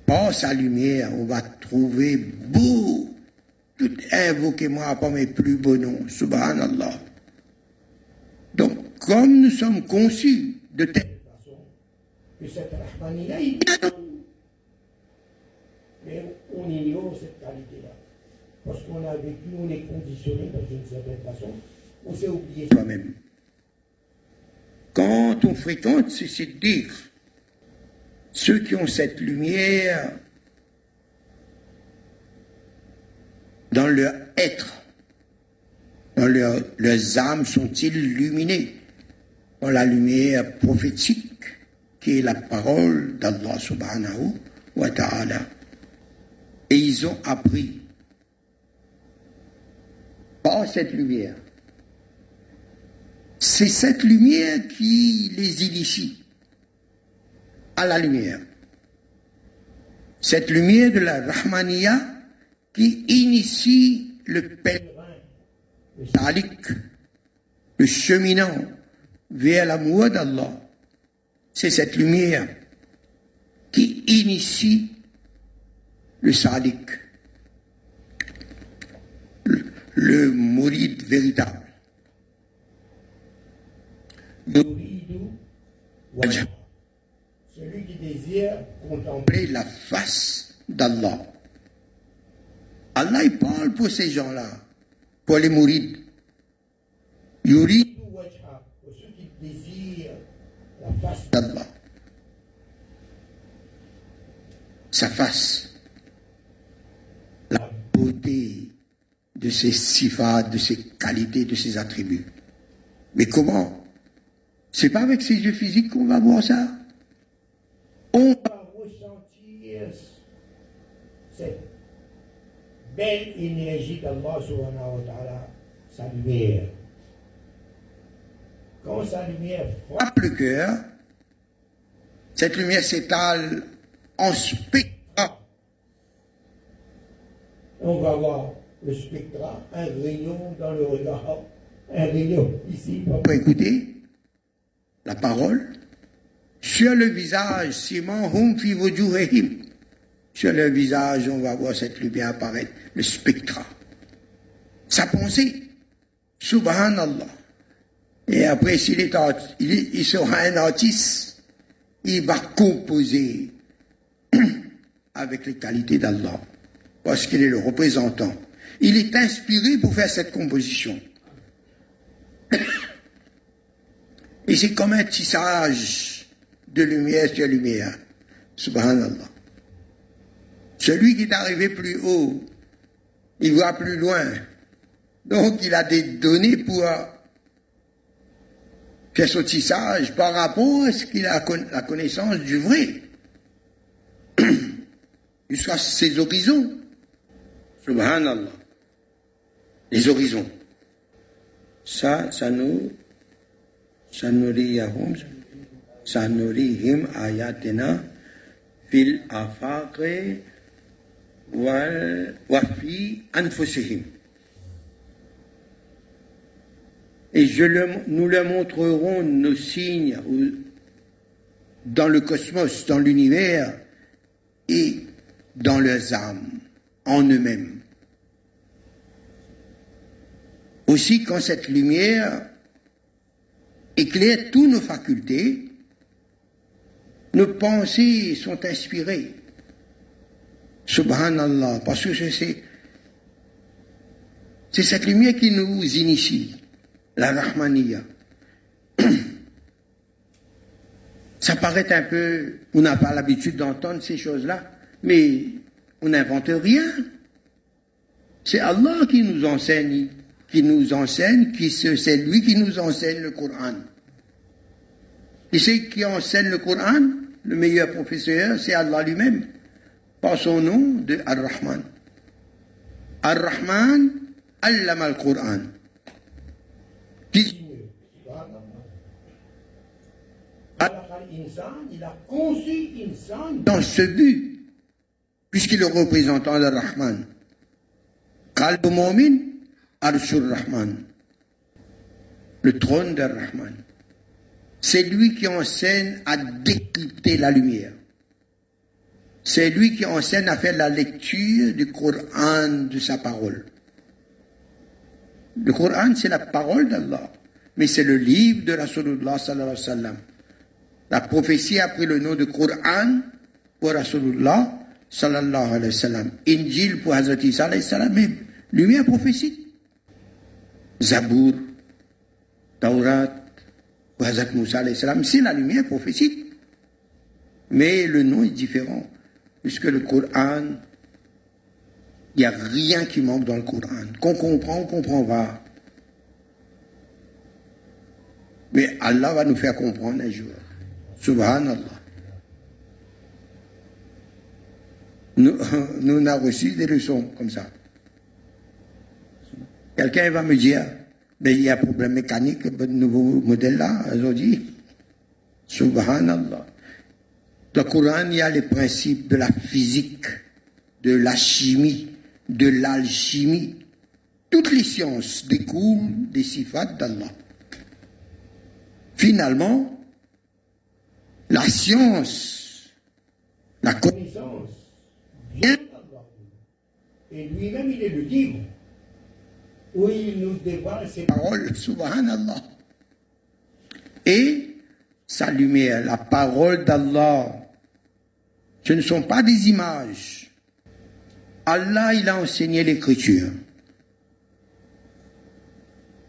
par sa lumière, on va trouver beau. Tout invoquez-moi par mes plus beaux noms. Subhanallah. Donc, comme nous sommes conçus de telle façon, que cette Rahmaniya, nous. Mais on ignore cette qualité-là. Parce qu'on a vécu, on est conditionné dans une certaine façon, on s'est oublié soi-même. Quand on fréquente ces dire ceux qui ont cette lumière dans leur être, dans leur, leurs âmes sont-ils illuminés par la lumière prophétique qui est la parole d'Allah subhanahu wa ta'ala. Et ils ont appris par cette lumière. C'est cette lumière qui les initie à la lumière. Cette lumière de la Rahmaniya qui initie le pèlerin, le cheminant vers l'amour d'Allah. C'est cette lumière qui initie le salik, le, le véritable. Celui qui désire contempler la face d'Allah. Allah parle pour ces gens-là, pour les mourides. Wajha, pour ceux qui désirent la face d'Allah. Sa face. La beauté de ses sifat, de ses qualités, de ses attributs. Mais comment? C'est pas avec ses yeux physiques qu'on va voir ça? On va ressentir cette belle énergie d'Allah subhanahu wa ta'ala, sa lumière. Quand sa lumière frappe le cœur, cette lumière s'étale en spectre. On va voir le spectre, un rayon dans le regard, un rayon ici. Pour écouter la parole sur le visage, Simon Hum fi Sur le visage, on va voir cette lumière apparaître, le spectre. Sa pensée, Subhanallah. Et après, s'il est, il, sera un artiste, il va composer avec les qualités d'Allah, parce qu'il est le représentant. Il est inspiré pour faire cette composition. Et c'est comme un tissage de lumière sur lumière. Subhanallah. Celui qui est arrivé plus haut, il voit plus loin. Donc il a des données pour faire son tissage par rapport à ce qu'il a la connaissance du vrai. Jusqu'à ses horizons. Subhanallah. Les horizons. Ça, ça nous, ça nourrit ça ayatina fil wafi anfusihim. Et je nous leur montrerons nos signes dans le cosmos, dans l'univers et dans leurs âmes, en eux-mêmes. Aussi, quand cette lumière éclaire toutes nos facultés, nos pensées sont inspirées. Subhanallah, parce que c'est, c'est cette lumière qui nous initie la Rahmaniya. Ça paraît un peu, on n'a pas l'habitude d'entendre ces choses-là, mais on n'invente rien. C'est Allah qui nous enseigne, qui nous enseigne, qui c'est lui qui nous enseigne le Coran. Et c'est qui enseigne le Coran, le meilleur professeur, c'est Allah lui-même, par son nom de Ar-Rahman. Ar-Rahman, allama al-Quran. Il a conçu dans ce but, puisqu'il est représentant de Rahman. Qalb Mu'min, Arshur Rahman. Le trône de Rahman. C'est lui qui enseigne à décrypter la lumière. C'est lui qui enseigne à faire la lecture du Coran, de sa parole. Le Coran, c'est la parole d'Allah, mais c'est le livre de Rasulullah sallallahu alayhi wa sallam. La prophétie a pris le nom de Coran pour Rasulullah sallallahu alayhi wa sallam. Injil pour Hazrat Isa alayhi salam, mais lumière prophétique. Zabour, Taurat pour Hazrat Moussa alayhi c'est la lumière prophétique. Mais le nom est différent, puisque le Coran il n'y a rien qui manque dans le Coran. Qu'on comprend, on comprendra. Mais Allah va nous faire comprendre un jour. Subhanallah. Nous, nous avons reçu des leçons comme ça. Quelqu'un va me dire, il y a un problème mécanique, le nouveau modèle là, aujourd'hui. Subhanallah. Dans le Coran, il y a les principes de la physique, de la chimie, de l'alchimie. Toutes les sciences découlent des sifat d'Allah. Finalement, la science, la connaissance vient d'Allah. Et lui-même, il est le livre où il nous dévoile ses paroles, subhanallah. Et sa lumière, la parole d'Allah, ce ne sont pas des images, Allah, il a enseigné l'écriture.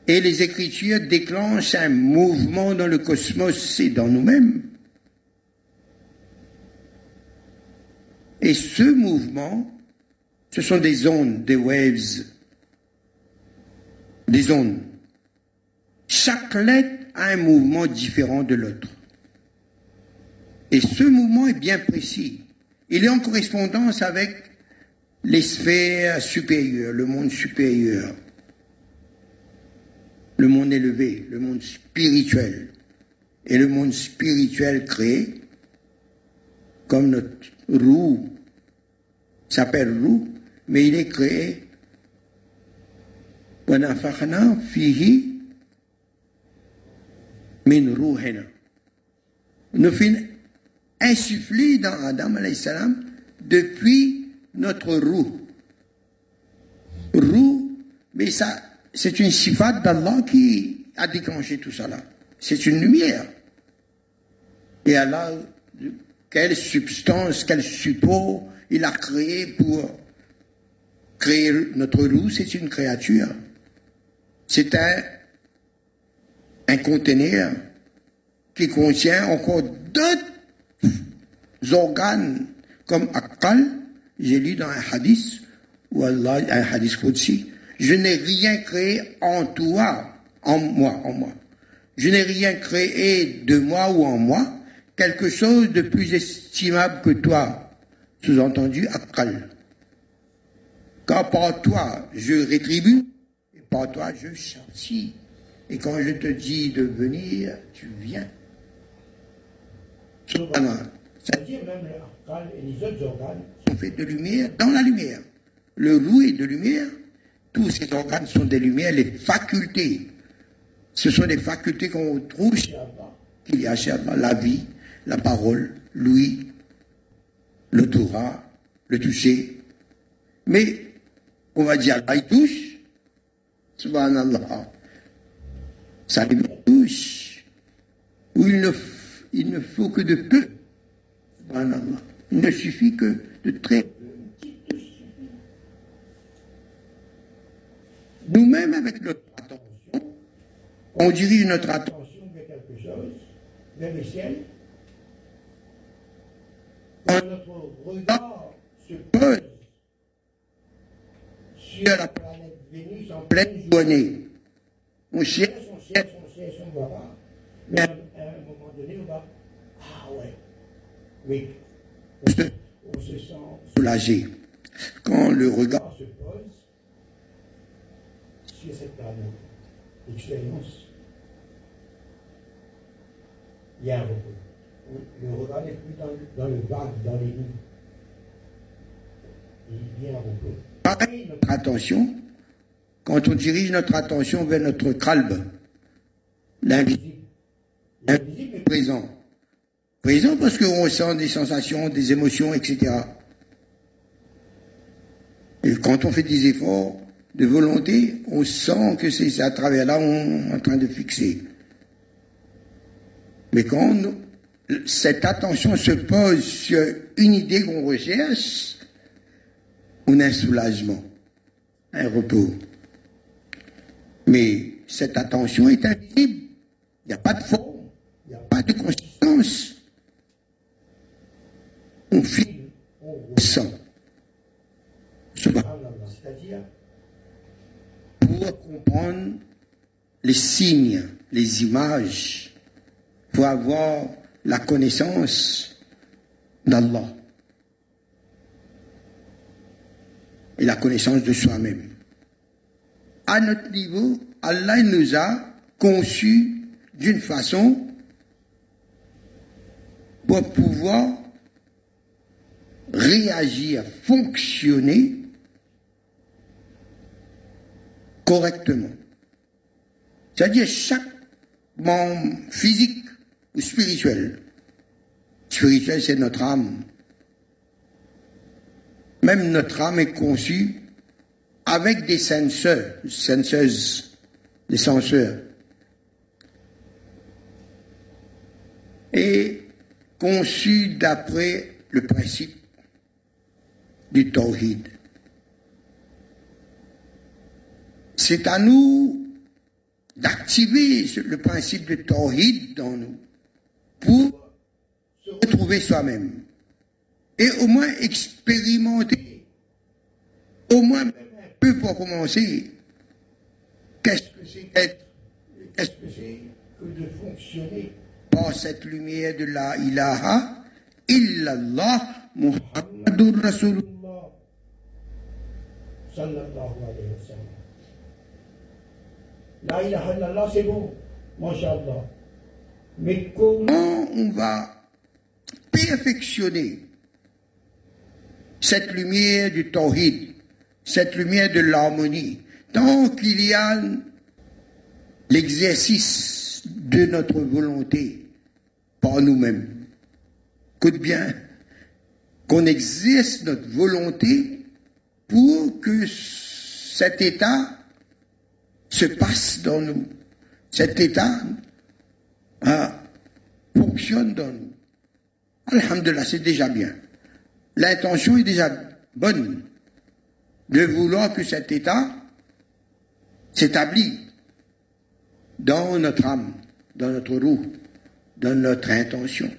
Et les écritures déclenchent un mouvement dans le cosmos et dans nous-mêmes. Et ce mouvement, ce sont des ondes, des waves. des ondes. Chaque lettre a un mouvement différent de l'autre. Et ce mouvement est bien précis. Il est en correspondance avec les sphères supérieures, le monde supérieur, le monde élevé, le monde spirituel. Et le monde spirituel créé, comme notre roue s'appelle roue, mais il est créé. Nous insufflé dans Adam salam depuis notre roue. Roue, mais ça, c'est une sifat d'Allah qui a déclenché tout là. C'est une lumière. Et Allah, quelle substance, quel support il a créé pour créer notre roue, c'est une créature. C'est un conteneur qui contient encore d'autres organes comme Akal, j'ai lu dans un hadith, ou Allah, un hadith Qudsi, je n'ai rien créé en toi, en moi, en moi. Je n'ai rien créé de moi ou en moi, quelque chose de plus estimable que toi. Sous-entendu, Akal. Quand par toi je rétribue, et par toi je châtie. Et quand je te dis de venir, tu viens. C'est-à-dire même les et les autres organes sont faits de lumière dans la lumière. Le roux de lumière, tous ces organes sont des lumières, les facultés. Ce sont des facultés qu'on trouve chez Allah, qu'il y a chez Allah, la vie, la parole, l'ouïe, le Torah, le toucher. Mais on va dire Allah il touche, subhanallah, ça lui touche, où il ne, il ne faut que de peu il ne suffit que de très Nous-mêmes, avec notre attention, on dirige notre attention vers quelque chose, vers le ciel. notre regard se pose sur la planète Vénus en pleine journée. On cherche, on cherche, on cherche, on ne voit pas. Mais à un moment donné, on va, ah ouais, oui, on se, sent soulagé. Quand le regard se pose sur cette planète l'expérience, il y a un repos. Le regard n'est plus dans, le vague, dans les nuits. Il y a un repos. Pareil, notre attention, quand on dirige notre attention vers notre calme, l'invisible, l'invisible est présent présent parce qu'on ressent des sensations, des émotions, etc. Et quand on fait des efforts de volonté, on sent que c'est à travers là on est en train de fixer. Mais quand cette attention se pose sur une idée qu'on recherche, on a un soulagement, un repos. Mais cette attention est invisible. Il n'y a pas de forme, il n'y a pas de consistance ressent. C'est-à-dire pour comprendre les signes, les images, pour avoir la connaissance d'Allah et la connaissance de soi-même. À notre niveau, Allah nous a conçus d'une façon pour pouvoir réagir, fonctionner correctement. C'est-à-dire chaque membre physique ou spirituel. Spirituel, c'est notre âme. Même notre âme est conçue avec des senseurs, senseuses, des senseurs. Et conçue d'après le principe du tawhid. C'est à nous d'activer le principe du tawhid dans nous pour se retrouver soi-même et au moins expérimenter, au moins un peu pour commencer, Qu'est-ce que c'est qu'être Qu'est-ce que c'est que de fonctionner par cette lumière de la ilaha illallah Muhammadur Rasulullah sallallahu. La ilaha illallah, c'est bon, mashallah. Mais Comment on va perfectionner cette lumière du tawhid, cette lumière de l'harmonie, tant qu'il y a l'exercice de notre volonté par nous-mêmes? Écoute bien, qu'on exerce notre volonté pour que cet état se passe dans nous. Cet état hein, fonctionne dans nous. Alhamdulillah, c'est déjà bien. L'intention est déjà bonne de vouloir que cet état s'établisse dans notre âme, dans notre roue, dans notre intention.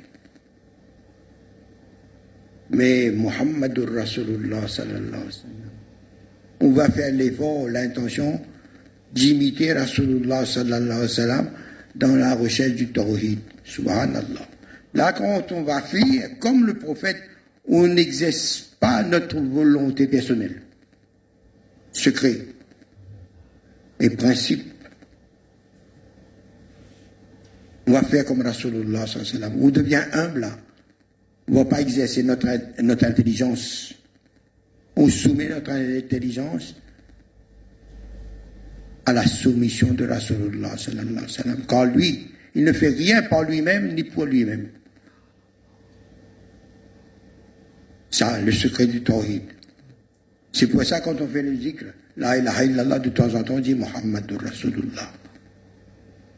Mais Muhammadur Rasulullah sallallahu alayhi wa sallam, on va faire l'effort, l'intention d'imiter Rasulullah sallallahu dans la recherche du tawhid. Subhanallah. Là, quand on va faire comme le prophète, on n'exerce pas notre volonté personnelle, secret et principe. On va faire comme Rasulullah sallallahu alayhi wa sallam. On devient humble. On ne va pas exercer notre intelligence. On soumet notre intelligence à la soumission de Rasulullah sallallahu alayhi wa sallam. Lui, il ne fait rien par lui-même ni pour lui-même. Ça, le secret du tawhid. C'est pour ça quand on fait le zikr, la ilaha illallah, de temps en temps, on dit Muhammadur Rasulullah.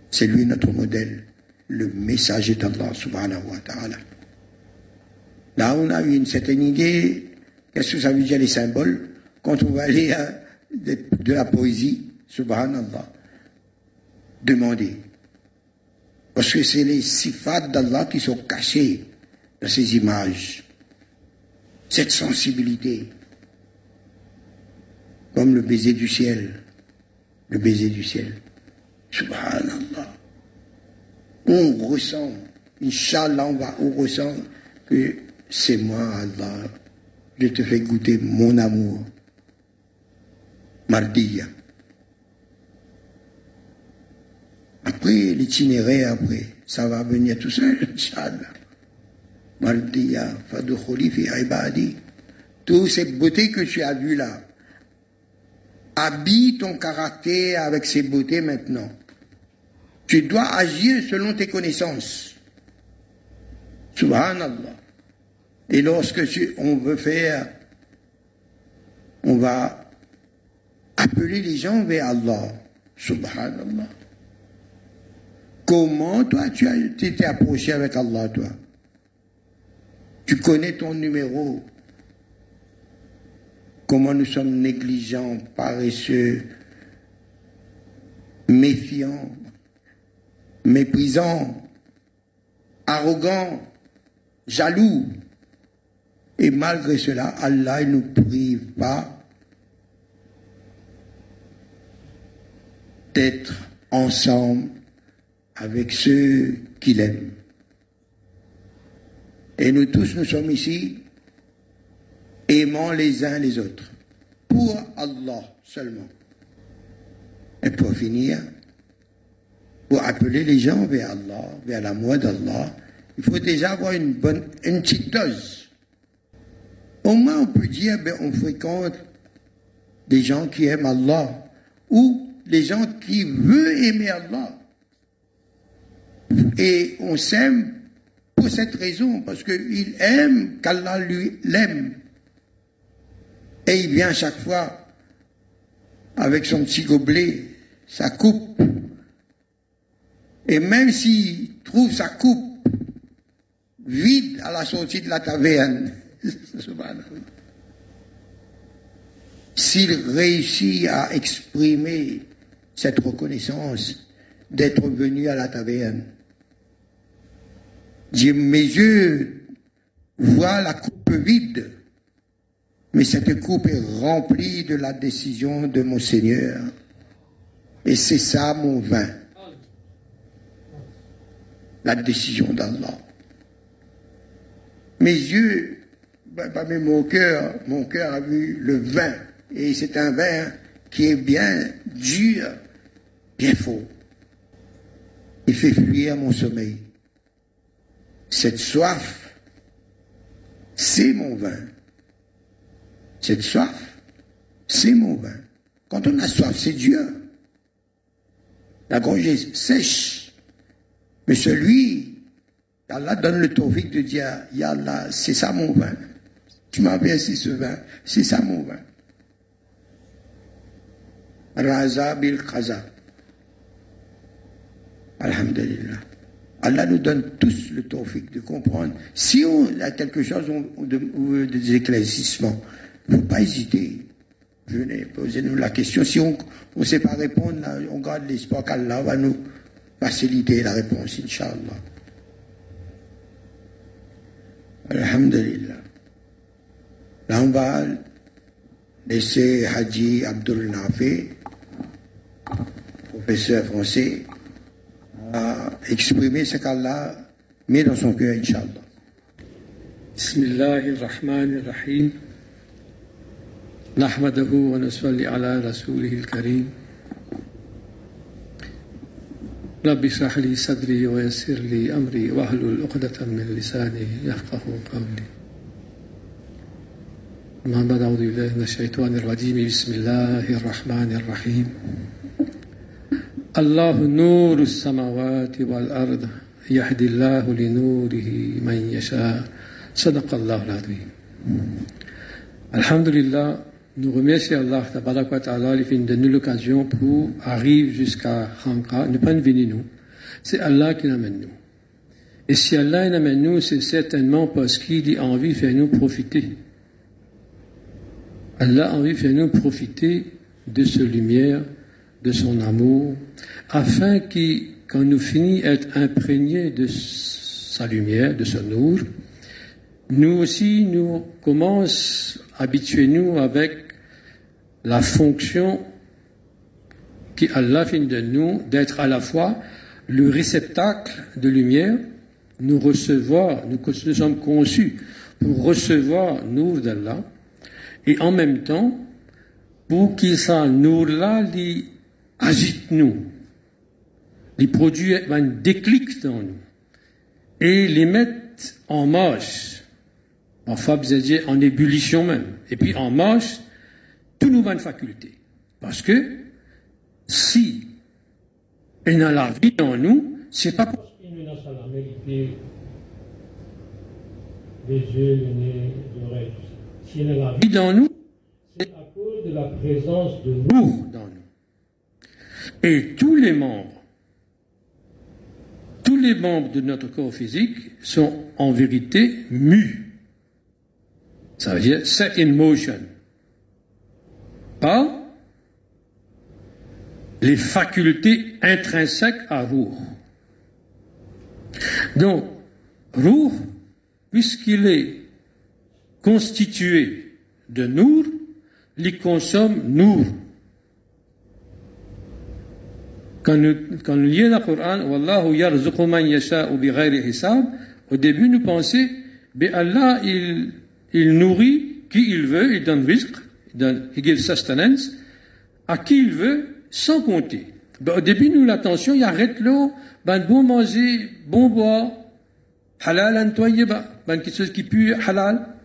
C'est lui notre modèle, le messager d'Allah subhanahu wa ta'ala. Là, on a eu une certaine idée, qu'est-ce que ça veut dire les symboles, quand on va lire de, de la poésie, subhanallah, demander. Parce que c'est les sifats d'Allah qui sont cachés dans ces images. Cette sensibilité. Comme le baiser du ciel. Le baiser du ciel. Subhanallah. On ressent, Inch'Allah, on ressent que c'est moi, Allah. Je te fais goûter mon amour. Mardiya. Après, l'itinéraire, après, ça va venir tout seul, Inch'Allah. Mardiya, Fadukhuli fi ibadi. Toutes ces beautés que tu as vues là, habille ton caractère avec ces beautés maintenant. Tu dois agir selon tes connaissances. Subhanallah. Et lorsque tu, on veut faire, on va appeler les gens vers Allah. Subhanallah. Comment toi tu as été approché avec Allah, toi? Tu connais ton numéro? Comment nous sommes négligents, paresseux, méfiants, méprisants, arrogants, jaloux? Et malgré cela, Allah ne nous prive pas d'être ensemble avec ceux qu'il aime. Et nous tous, nous sommes ici aimant les uns les autres, pour Allah seulement. Et pour finir, pour appeler les gens vers Allah, vers l'amour d'Allah, il faut déjà avoir une bonne, une petite dose. Au moins, on peut dire, ben, on fréquente des gens qui aiment Allah, ou les gens qui veulent aimer Allah. Et on s'aime pour cette raison, parce qu'il aime qu'Allah lui l'aime. Et il vient chaque fois avec son petit gobelet, sa coupe. Et même s'il trouve sa coupe vide à la sortie de la taverne, s'il réussit à exprimer cette reconnaissance d'être venu à la taverne, dit, mes yeux voient la coupe vide, mais cette coupe est remplie de la décision de mon Seigneur. Et c'est ça mon vin. La décision d'Allah. Mes yeux, pas même mon cœur, mon cœur a vu le vin. Et c'est un vin qui est bien dur, bien faux. Il fait fuir mon sommeil. Cette soif, c'est mon vin. Cette soif, c'est mon vin. Quand on a soif, c'est Dieu. La gorge est sèche. Mais celui, Allah donne le tawfiq de dire, Yallah, c'est ça mon vin. Tu m'as versé c'est ça mon vin. Raza bil qaza. Alhamdulillah. Allah nous donne tous le tawfiq de comprendre. Si on a quelque chose ou des éclaircissements, ne faut pas hésiter. Venez, posez-nous la question. Si on ne sait pas répondre, on garde l'espoir qu'Allah va nous faciliter la réponse, Inch'Allah. Alhamdulillah. Nahun baal, حجي عبد Abdul Nafi, professeur français, a exprimé ce qu'Allah met dans son cœur, Inch'Allah. بسم الله الرحمن الرحيم نحمده ونصلي على رسوله الكريم رب اشرح لي صدري ويسر لي امري واهل العقدة من لساني يفقه قولي ما بعد اعوذ بالله من الشيطان الرجيم بسم الله الرحمن الرحيم الله نور السماوات والارض يهدي الله لنوره من يشاء صدق الله العظيم الحمد لله Nous remercions Allah ta'ala, il fait de nous l'occasion pour arriver jusqu'à Khanka, ne pas venir nous. C'est Allah qui l'amène nous. Et si Allah l'amène nous, c'est certainement parce qu'il a envie de faire nous profiter. Allah a envie de faire nous profiter de sa lumière, de son amour, afin que, quand nous finissons être imprégnés de sa lumière, de son amour, nous aussi, nous commençons à habituer nous avec la fonction qui Allah fait de nous d'être à la fois le réceptacle de lumière, nous recevoir, nous, sommes conçus pour recevoir nous d'Allah, et en même temps, pour qu'il nous là, li agite nous, les produit un déclic dans nous, et les mettre en marche, parfois en ébullition même, et puis en marche, tout nous une faculté. Parce que si elle a la vie en nous, c'est pas parce nous a la vie dans nous, c'est à cause de la présence de nous dans nous. Et tous les membres, tous les membres de notre corps physique sont en vérité mus. Ça veut dire set in motion par les facultés intrinsèques à Ruh. Donc, Ruh, puisqu'il est constitué de Nour, il consomme Nour. Quand nous, quand nous lisons le Coran, hisab, au début nous pensions, ben Allah, il, nourrit qui il veut, il donne risque, il give sustenance à qui il veut, sans compter. Ben, au début, nous, l'attention, il arrête l'eau, ben, bon manger, bon boire, halal en ben, quelque chose qui pue, halal.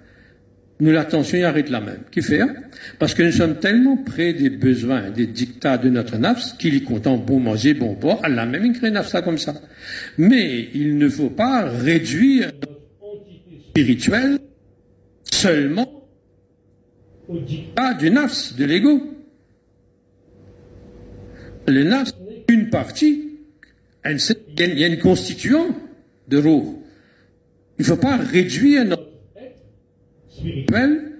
Nous, l'attention, il arrête la même. Qui fait? Hein? Parce que nous sommes tellement près des besoins, des dictats de notre nafs, qu'il est content bon manger, bon boire. Allah même, il crée nafs comme ça. Mais il ne faut pas réduire notre entité spirituelle seulement au dictat du nafs, de l'ego. Le nafs n'est qu'une partie. Il y a une constituant de roue. Il ne faut pas réduire notre spirituel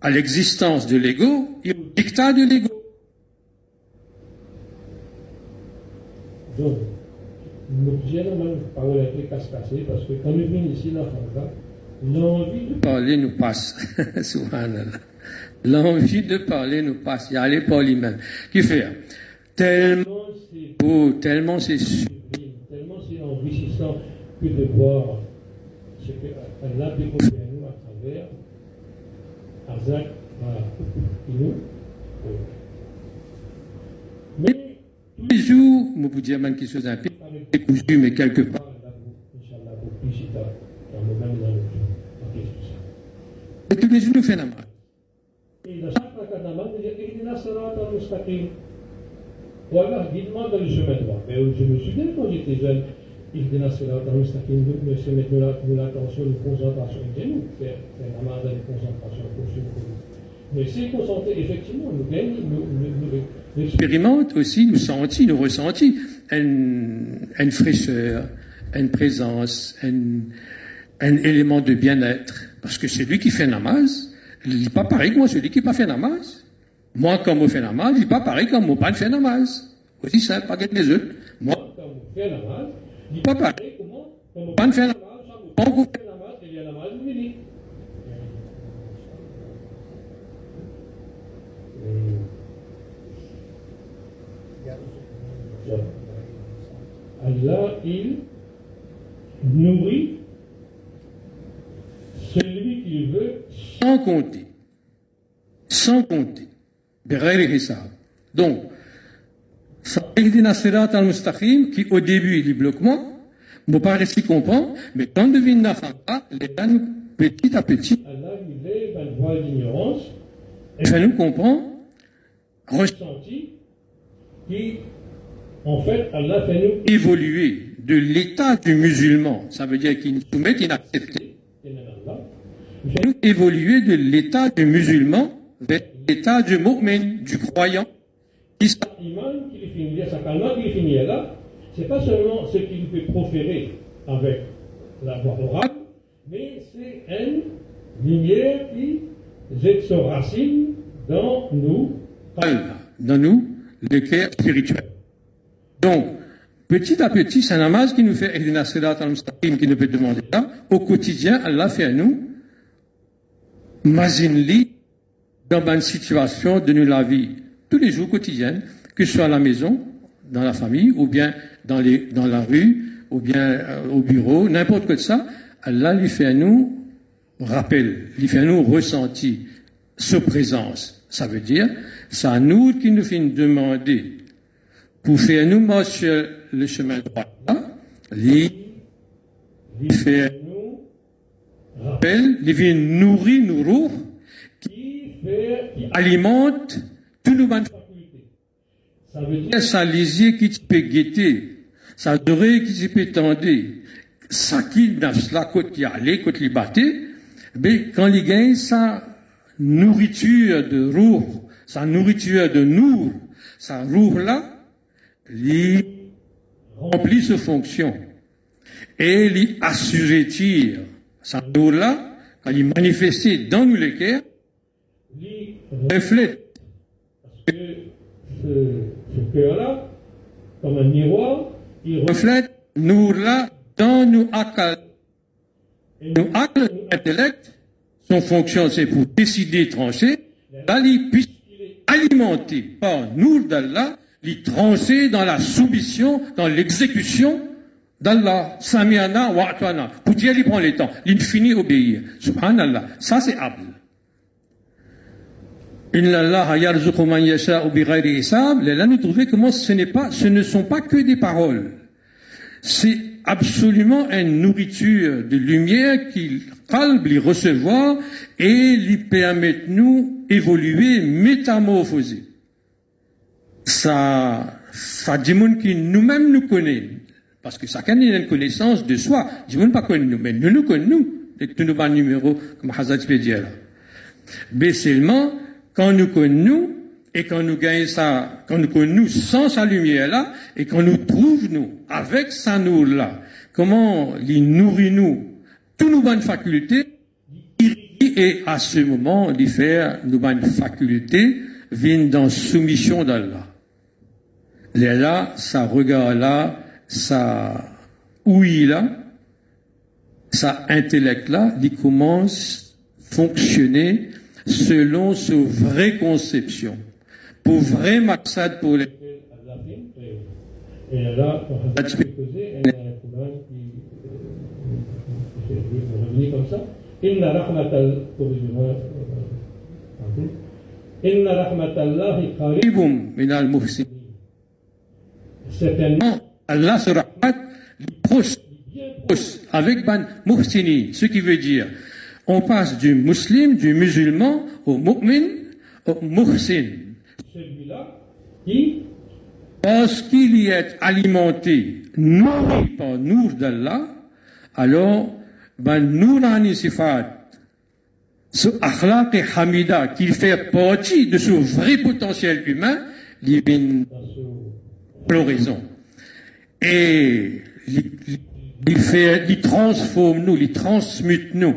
à l'existence de l'ego et au dictat de l'ego. Donc, nous disons parler avec les casse parce que quand nous venons ici l'envie de parler nous passe. Subhanallah. L'envie de parler nous passe. Il y a les lui-même. Qui fait tellement c'est beau, tellement c'est sublime, tellement c'est enrichissant que de voir ce que Allah découvre à nous à travers Voilà. Mais tous les jours, je vous dire même quelque chose un peu décousu, mais quelque part. Et tous les jours, nous faisons la dans le chemin droit. Mais je me souviens quand j'étais jeune, Ihdina salat al-mustaqim, mais c'est maintenant l'attention, la concentration. Nous, faire la namaz avec concentration, Mais c'est concentré, effectivement, nous gagnons, nous, expérimente aussi, nous sentis, nous ressentis une, une fraîcheur, une présence, un, un élément de bien-être. Parce que c'est lui qui fait namaz, il n'est pas pareil que moi, celui qui n'a pas fait namaz. Moi, quand je fais namaz, il n'est pas pareil quand mon pas fait namaz. Aussi simple, pas les autres. Moi, mon pas fait namaz, quand je fais namaz, il y a namaz, je dis. Allah, il nourrit celui qu'il veut sans compter. Sans compter. Donc, al-Mustaqim, qui au début il est bloquement, pas réussi comprendre, mais quand devine Nafaka, les nous petit à petit, Allah ça nous comprend, ressenti, qui, en fait, Allah fait nous évoluer de l'état du musulman. Ça veut dire qu'il nous soumet, qu'il accepte nous évoluer de l'état du musulman vers l'état du mu'min, du croyant. C'est pas seulement ce qu'il peut proférer avec la voix orale, mais c'est une lumière qui se racine dans nous. Dans nous, le cœur spirituel. Donc, petit à petit, c'est un namaz qui nous fait qui nous peut demander ça. Au quotidien, Allah fait à nous Mazinli, dans une situation de nous la vie tous les jours quotidiennes, que ce soit à la maison, dans la famille, ou bien dans, les, dans la rue, ou bien euh, au bureau, n'importe quoi de ça, Allah lui fait à nous rappel, lui fait à nous ressenti, sa présence. Ça veut dire, c'est à nous qui nous fait demander pour faire nous marcher le chemin droit lui, lui fait rappelle, il vient nourrir nos roues, qui, alimente tout nos bonnes Dire sa lisier qui peut guetter, sa oreille qui peut tendre, sa qui dans la côte qui allait, côte qui battait, mais quand il gagne sa nourriture de roue, sa nourriture de nour, sa roue là, il remplit ses fonctions et il assujettir sa là quand il manifestait dans cœurs, il reflète. Cœur-là, comme un miroir, il reflète nous là dans nos akal. Nos akal, intellect, son fonction c'est pour décider, trancher. Là, il puisse par nous d'Allah, il trancher dans la soumission, dans l'exécution d'Allah, Samiana wa atwana. Pour Dieu, il prend le temps. L'infini obéir. Subhanallah. Ça, c'est Abd. Hisab. Là, nous trouvons comment ce n'est pas, ce ne sont pas que des paroles. C'est absolument une nourriture de lumière qu'il calme, lui recevoir et lui permet nous évoluer, métamorphoser. Ça, ça dit qui nous-mêmes nous connaît. Parce que chacun a une connaissance de soi. Je ne pas nous, mais nous nous connaissons, nos numéros, comme quand nous connaissons, et quand nous gagnons ça, quand nous connaissons sans sa lumière là, et quand nous trouvons nous, avec sa nous là, comment il nourrit nous, toutes nos bonnes facultés, et à ce moment, il fait nos bonnes facultés viennent dans soumission d'Allah. Là, ça regarde là, sa ouïe là, sa intellect là, il commence à fonctionner selon sa vraie conception. Pour vrai Maksad pour les... Avec Ban Muhsini, ce qui veut dire on passe du musulman, du musulman au mu'min, au muhsin. Celui-là qui Lorsqu'il y est alimenté, nourri par nour d'Allah, alors, ben, nourani sifat, ce akhlaq et hamida, qui fait partie de ce vrai potentiel humain, il vient floraison. Et il fait, il transforme nous, il transmute nous,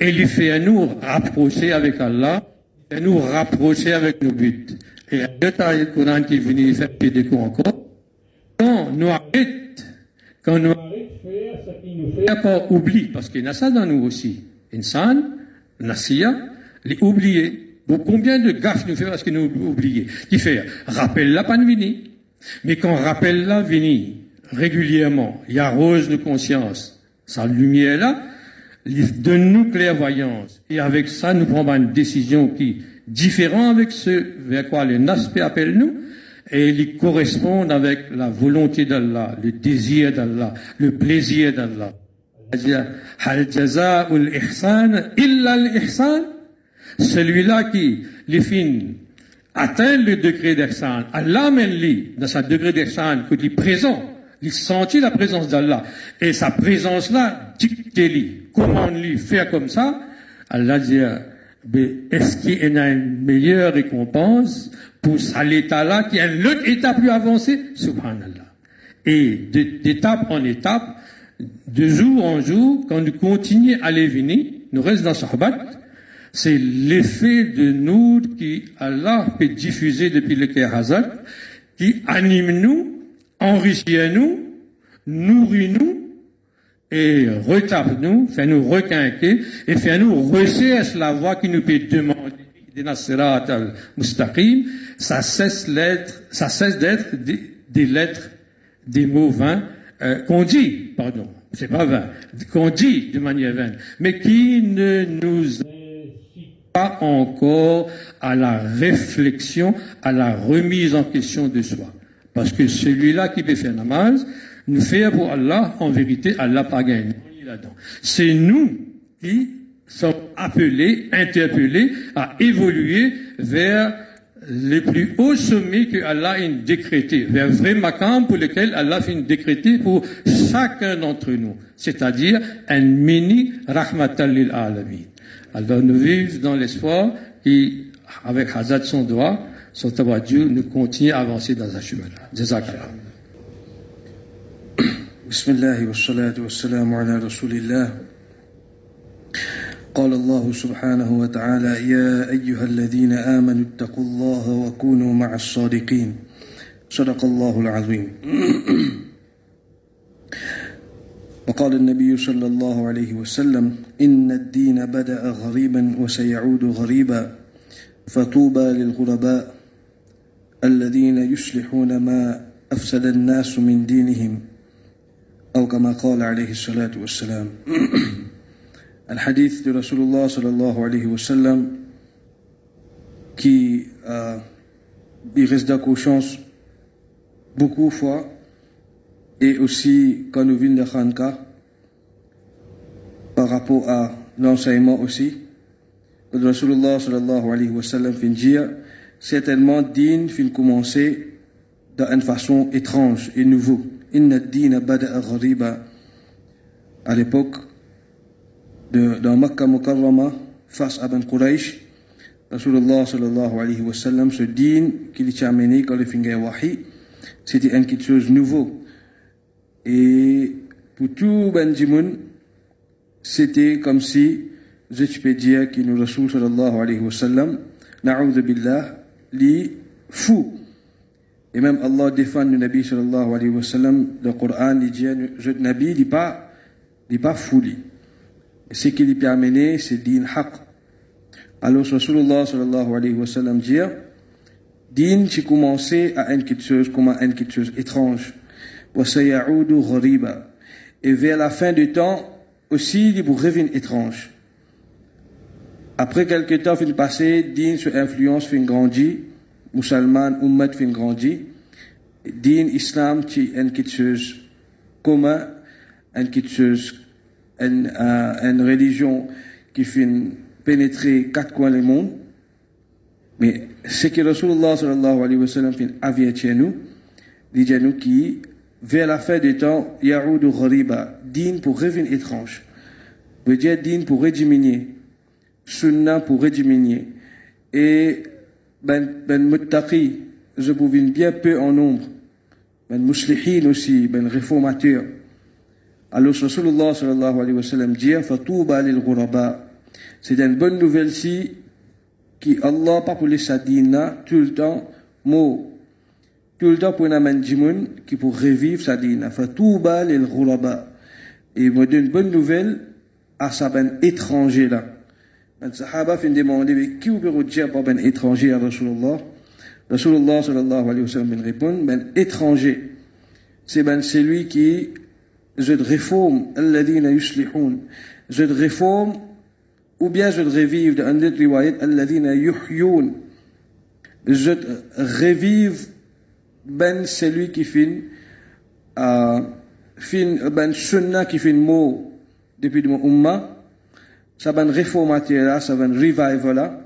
et il fait nous rapprocher avec Allah, et nous rapprocher avec nos buts. Et il y a le Coran qui est venu faire des coups encore. Quand nous arrête, quand nous arrête faire ce qui nous fait pas oublier, parce qu'il y a ça dans nous aussi. Insan, Nasiya, les oubliés. Bon, combien de gaffes nous fait parce que nous oubliés? Qui fait? Rappelle la pas vini. Mais quand rappelle la vini, régulièrement, il y a rose de conscience. Sa lumière là, donne-nous clairvoyance. Et avec ça, nous prenons une décision qui, différent avec ce vers quoi les Naspe appellent nous, et ils correspondent avec la volonté d'Allah, le désir d'Allah, le plaisir d'Allah. Celui-là qui, les atteint le degré d'Ihsan, Allah mène dans sa degré d'Ihsan, qu'il est présent, il sentit la présence d'Allah. Et sa présence-là, dictez-lui. Comment lui faire comme ça? Allah dit, est-ce qu'il y a une meilleure récompense pour cet état-là qui est l'autre état plus avancé Subhanallah. Et d'étape en étape, de jour en jour, quand nous continuons à aller venir, nous restons dans Sahbat, c'est l'effet de nous qui Allah peut diffuser depuis le Hazat, qui anime nous, enrichit nous, nourrit nous, et retape nous, fait nous requinquer et fait nous rechercher la voie qui nous peut demander mustaqim, ça cesse ça cesse d'être des, lettres, des mots vains, euh, qu'on dit, pardon, c'est pas vain, qu'on dit de manière vaine, mais qui ne nous pas encore à la réflexion, à la remise en question de soi. Parce que celui-là qui peut faire namaz, nous faire pour Allah, en vérité, Allah pas. C'est nous qui sommes appelés, interpellés à évoluer vers les plus hauts sommets que Allah a décrété, vers un vrai makam pour lequel Allah a décrété pour chacun d'entre nous, c'est-à-dire un mini rahmatan lil alamin. Alors nous vivons dans l'espoir qui, avec Hazat son doigt, son Dieu, nous continue à avancer dans un chemin-là. Jazakallah. بسم الله والصلاة والسلام على رسول الله قال الله سبحانه وتعالى يا أيها الذين آمنوا اتقوا الله وكونوا مع الصادقين صدق الله العظيم وقال النبي صلى الله عليه وسلم إن الدين بدأ غريبا وسيعود غريبا فطوبى للغرباء الذين يصلحون ما أفسد الناس من دينهم أو كما قال عليه الصلاة والسلام الحديث de Rasulullah sallallahu alayhi wa sallam qui euh, il reste d'accord chance beaucoup de fois et aussi quand nous venons de Khanka par rapport à l'enseignement aussi de Rasulullah sallallahu alayhi wa sallam fin dire certainement din fin commencer d'une façon étrange et nouveau Inna dina bada'a ghariba. À l'époque, de, dans Makkah Mukarrama, face à Ben Quraysh, Rasulullah sallallahu alayhi wa sallam, ce din qu'il amené quand le finger wahi, c'était quelque chose nouveau. Et pour tout Ben Jimoun, c'était comme si, je peux dire que sallallahu alayhi wa sallam, na'udhu billah, li fou. Et même Allah défend le Nabi sallallahu alayhi wa sallam, le Coran, il dit, le Nabi n'est pas, n'est pas fouli. Et ce qu'il lui a amené, c'est din haq. Alors Rasulullah sallallahu alayhi wa sallam dit, Din, j'ai commencé à une quelque chose comme à une quelque chose étrange. Et vers la fin du temps, aussi, il vous revient étrange. Après quelques temps, fin passé, din sur influence fin grandi, musulman, ummat fin grandi. Din islam, qui quelque chose commun, quelque chose, une, euh, une religion qui fait pénétrer quatre coins du monde. Mais ce que Rasulullah sallallahu alayhi wa sallam avait chez nous, dit nous qui, vers la fin du temps, Yaoudou Ghariba, din pour revenir étrange. Veut dire din pour diminuer. Sunna pour diminuer. Et ben, ben muttaqi, je pouvais bien peu en nombre. Ben muslihin aussi, ben réformateur. Alors Rasulullah sallallahu alayhi wa sallam dit, Fatouba lil ghuraba. C'est une bonne nouvelle si qui Allah pas pour les sadina tout le temps mot tout le temps pour une jimoun qui pour revivre sadina fatouba lil ghuraba et me donne une bonne nouvelle à sa ben étranger là fin demander mais qui peut dire pas ben étranger à Rasulullah? Rasulullah sallallahu alayhi wa sallam répond ben étranger. C'est ben celui qui je réforme alladhina yuslihun. Je réforme ou bien je revive dans je revive ben celui qui fin euh, ben sunna qui fin mot depuis mon umma ça réformateur là ça ben revival là.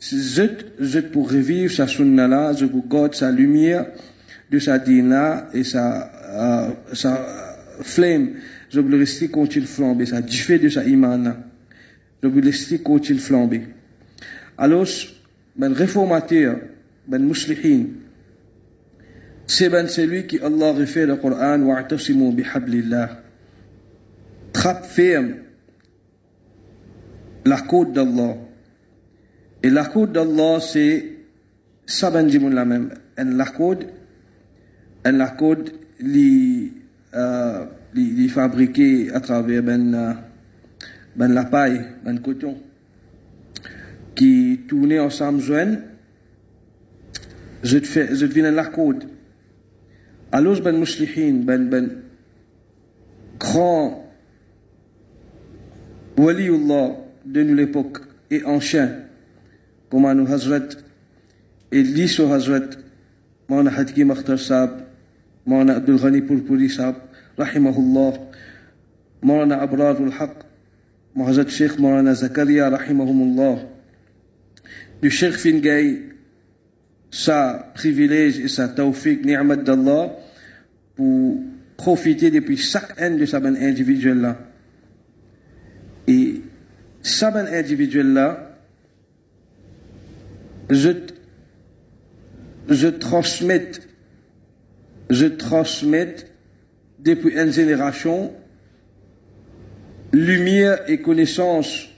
Je je pour revivre sa sunna là je pour garder sa lumière de sa dina et sa euh, sa flamme je veux rester continue flamber ça du fait de sa iman là. Je veux laisser continue flamber alors ben réformateur ben muslihin c'est ben celui qui Allah refait le Coran wa'tasimu bihablillah trappe ferme la côte d'Allah. Et la côte d'Allah c'est dit la même. En la côte la côte li euh, à travers ben euh, ben la paille ben coton qui tournait ensemble je fais la côte. Alors ben muslihin ben ben grand waliullah de nous l'époque et ancien comme à nous Hazrat et l'issue Hazrat Mauna Hadki Akhtar Saab Mauna Abdul Ghani Purpuri Saab rahimahullah Mauna Abradul Haq Mahazat Sheikh Maulana Zakaria rahimahumullah du Sheikh Fingay sa privilège et sa tawfiq ni'mat d'Allah pour profiter depuis chaque un de sa bonne individuelle là et sa bonne individuelle là je je transmets je transmets depuis une génération lumière et connaissance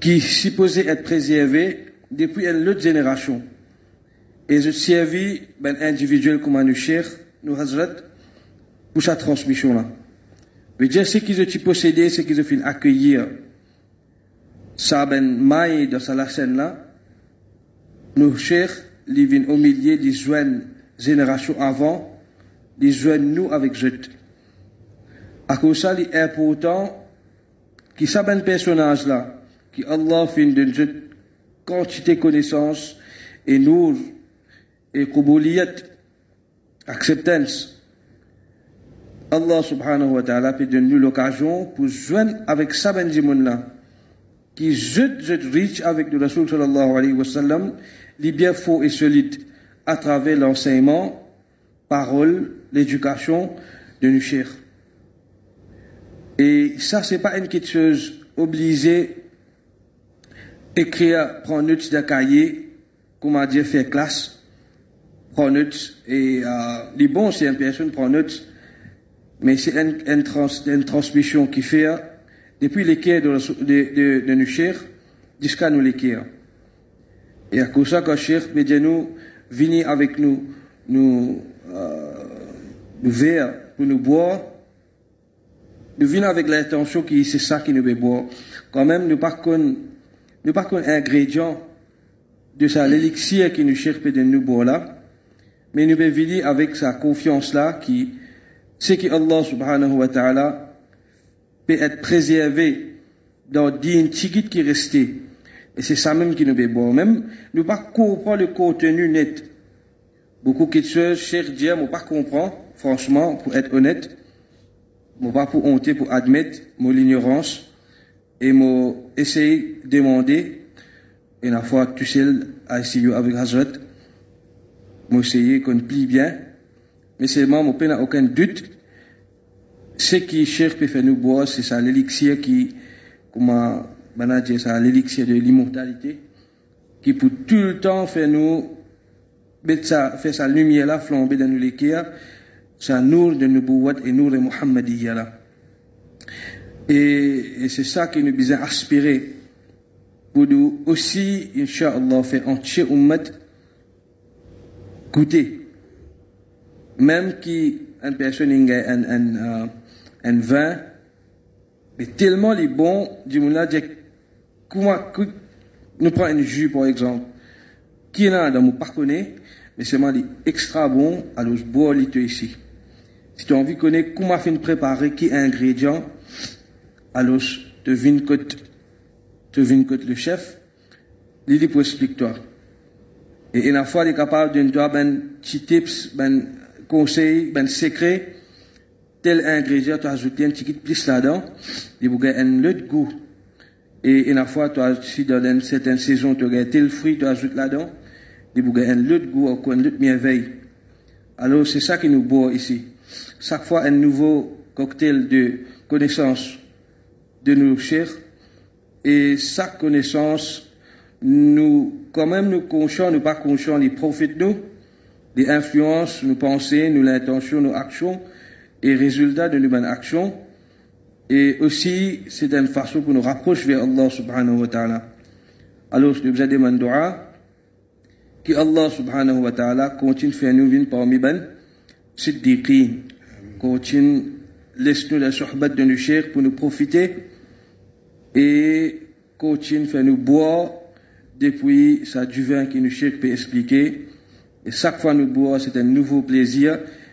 qui supposait être préservée depuis une autre génération. Et je servis ben individuel comme un cher, nous Hazrat, pour sa transmission-là. Mais dire ce qu'ils ont possédé, ce qu'ils ont fait accueillir, ça ben maille dans sa scène-là, nos chers, ils viennent au milieu des jeunes générations avant, des jeunes nous avec eux. À cause ça, est important que ce ben personnage-là, qui Allah fait une quantité de connaissances et nous et kubuliyat, acceptance. Allah subhanahu wa ta'ala peut donner l'occasion pour joindre avec ça ben là qui jette, jette riche avec le Rasul sallallahu alayhi wa sallam, les bien faux et solides à travers l'enseignement, parole, l'éducation de nos chers. Et ça, c'est pas une quelque chose obligée, écrire, prendre note d'un cahier, comment dire, faire classe, prendre note, et euh, les bons, c'est une personne prend note, mais c'est une, une, trans, une, transmission qui fait depuis l'équerre de, de, de, jusqu'à nous l'équerre. Et à cause de cher, nous, venez avec nous, nous, euh, nous verre pour nous boire, nous venons avec l'intention que c'est ça qui nous veut boire. Quand même, nous pas qu'on, nous pas qu'on ingrédient de ça l'élixir qui nous cherche de nous boire là, mais nous devons avec sa confiance là qui, c'est que Allah subhanahu wa ta'ala être préservé dans din tigit qui restait. Et c'est ça même qui nous boire. Même, nous pas comprendre le contenu net. Beaucoup de choses, cher Dieu, ne pas comprendre, franchement, pour être honnête. ne pas pour honter, pour admettre mon ignorance. Et moi, essayer de demander, et la fois, tu sais, à essayer avec Hazrat, moi, essayer qu'on plie bien. Mais seulement, mon n'a aucun doute. Ce qui faire nous boire, c'est ça, l'élixir qui, comment, manager ça, l'élixir de l'immortalité, qui pour tout le temps fait nous, ça, fait sa lumière là, flamber dans nous les ça nous de nous et nous de Muhammadiyya là. Et, et c'est ça qui nous besoin aspirer pour nous aussi, Inch'Allah, faire entier ummat goûter. Même qui, une personne, a un, un, un, un vin, mais tellement les bons, du moulin, comment, nous prenons un jus, par exemple, qui est là dans mon parconnet, mais c'est mal extra bon, alors je bois ici. Si tu as envie de connaître comment faire préparer, qui est ingrédient, alors tu viens tu viens le chef, il pour expliquer toi. Et une fois, il est capable de donner ben petit tips, ben conseil, ben secret, tel ingrédient, tu ajoutes un petit plus là-dedans, il vous un autre goût. Et une fois, tu as, si dans une certaine saison, tu as tel fruit, tu ajoutes là-dedans, il vous un autre goût, un autre merveille. Alors, c'est ça qui nous boit ici. Chaque fois, un nouveau cocktail de connaissance de nos chers, et chaque connaissance, nous, quand même, nous conscients, nous pas conscients, les prophètes nous, les influences, nos pensées, nos intentions, nos actions, et résultats de nos actions. Et aussi, c'est une façon pour nous rapprocher vers Allah subhanahu wa ta'ala. Alors, je vous ai demandé que Allah subhanahu wa ta'ala continue de faire nous parmi ben, siddiqin, continue, laisse-nous la sohbat de nos chers pour nous profiter et continue de faire nous boire depuis ça du vin qui nous cherche peut expliquer. Et chaque fois nous boire, c'est un nouveau plaisir,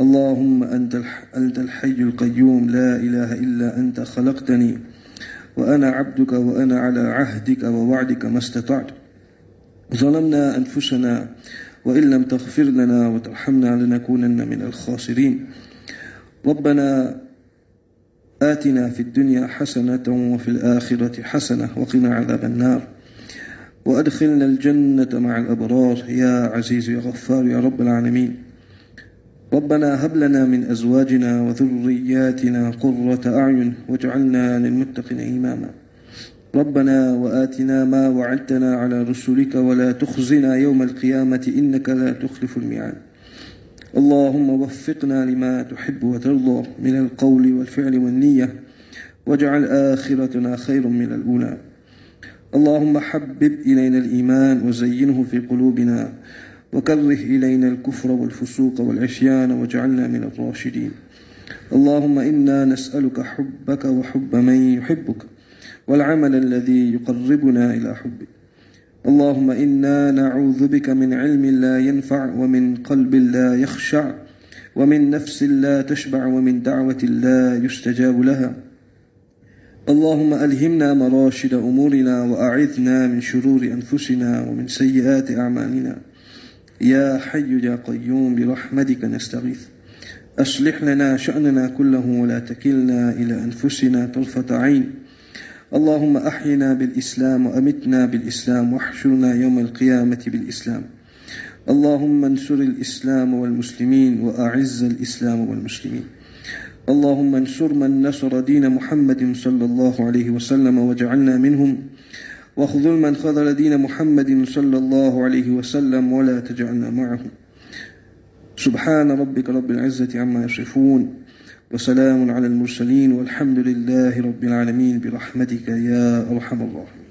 اللهم أنت أنت الحي القيوم لا إله إلا أنت خلقتني وأنا عبدك وأنا على عهدك ووعدك ما استطعت. ظلمنا أنفسنا وإن لم تغفر لنا وترحمنا لنكونن من الخاسرين. ربنا آتنا في الدنيا حسنة وفي الآخرة حسنة وقنا عذاب النار. وأدخلنا الجنة مع الأبرار. يا عزيز يا غفار يا رب العالمين. ربنا هب لنا من أزواجنا وذرياتنا قرة أعين واجعلنا للمتقين إماما. ربنا وآتنا ما وعدتنا على رسلك ولا تخزنا يوم القيامة إنك لا تخلف الميعاد. اللهم وفقنا لما تحب وترضى من القول والفعل والنية واجعل آخرتنا خير من الأولى. اللهم حبب إلينا الإيمان وزينه في قلوبنا وكره إلينا الكفر والفسوق والعصيان واجعلنا من الراشدين. اللهم إنا نسألك حبك وحب من يحبك والعمل الذي يقربنا إلى حبك. اللهم إنا نعوذ بك من علم لا ينفع ومن قلب لا يخشع ومن نفس لا تشبع ومن دعوة لا يستجاب لها. اللهم ألهمنا مراشد أمورنا وأعذنا من شرور أنفسنا ومن سيئات أعمالنا. يا حي يا قيوم برحمتك نستغيث. أصلح لنا شأننا كله ولا تكلنا إلى أنفسنا طرفة عين. اللهم أحينا بالإسلام وأمتنا بالإسلام واحشرنا يوم القيامة بالإسلام. اللهم انصر الإسلام والمسلمين وأعز الإسلام والمسلمين. اللهم انصر من نصر دين محمد صلى الله عليه وسلم واجعلنا منهم. واخذل من خذل دين محمد صلى الله عليه وسلم ولا تجعلنا معهم سبحان ربك رب العزة عما يصفون وسلام على المرسلين والحمد لله رب العالمين. برحمتك يا أرحم الراحمين.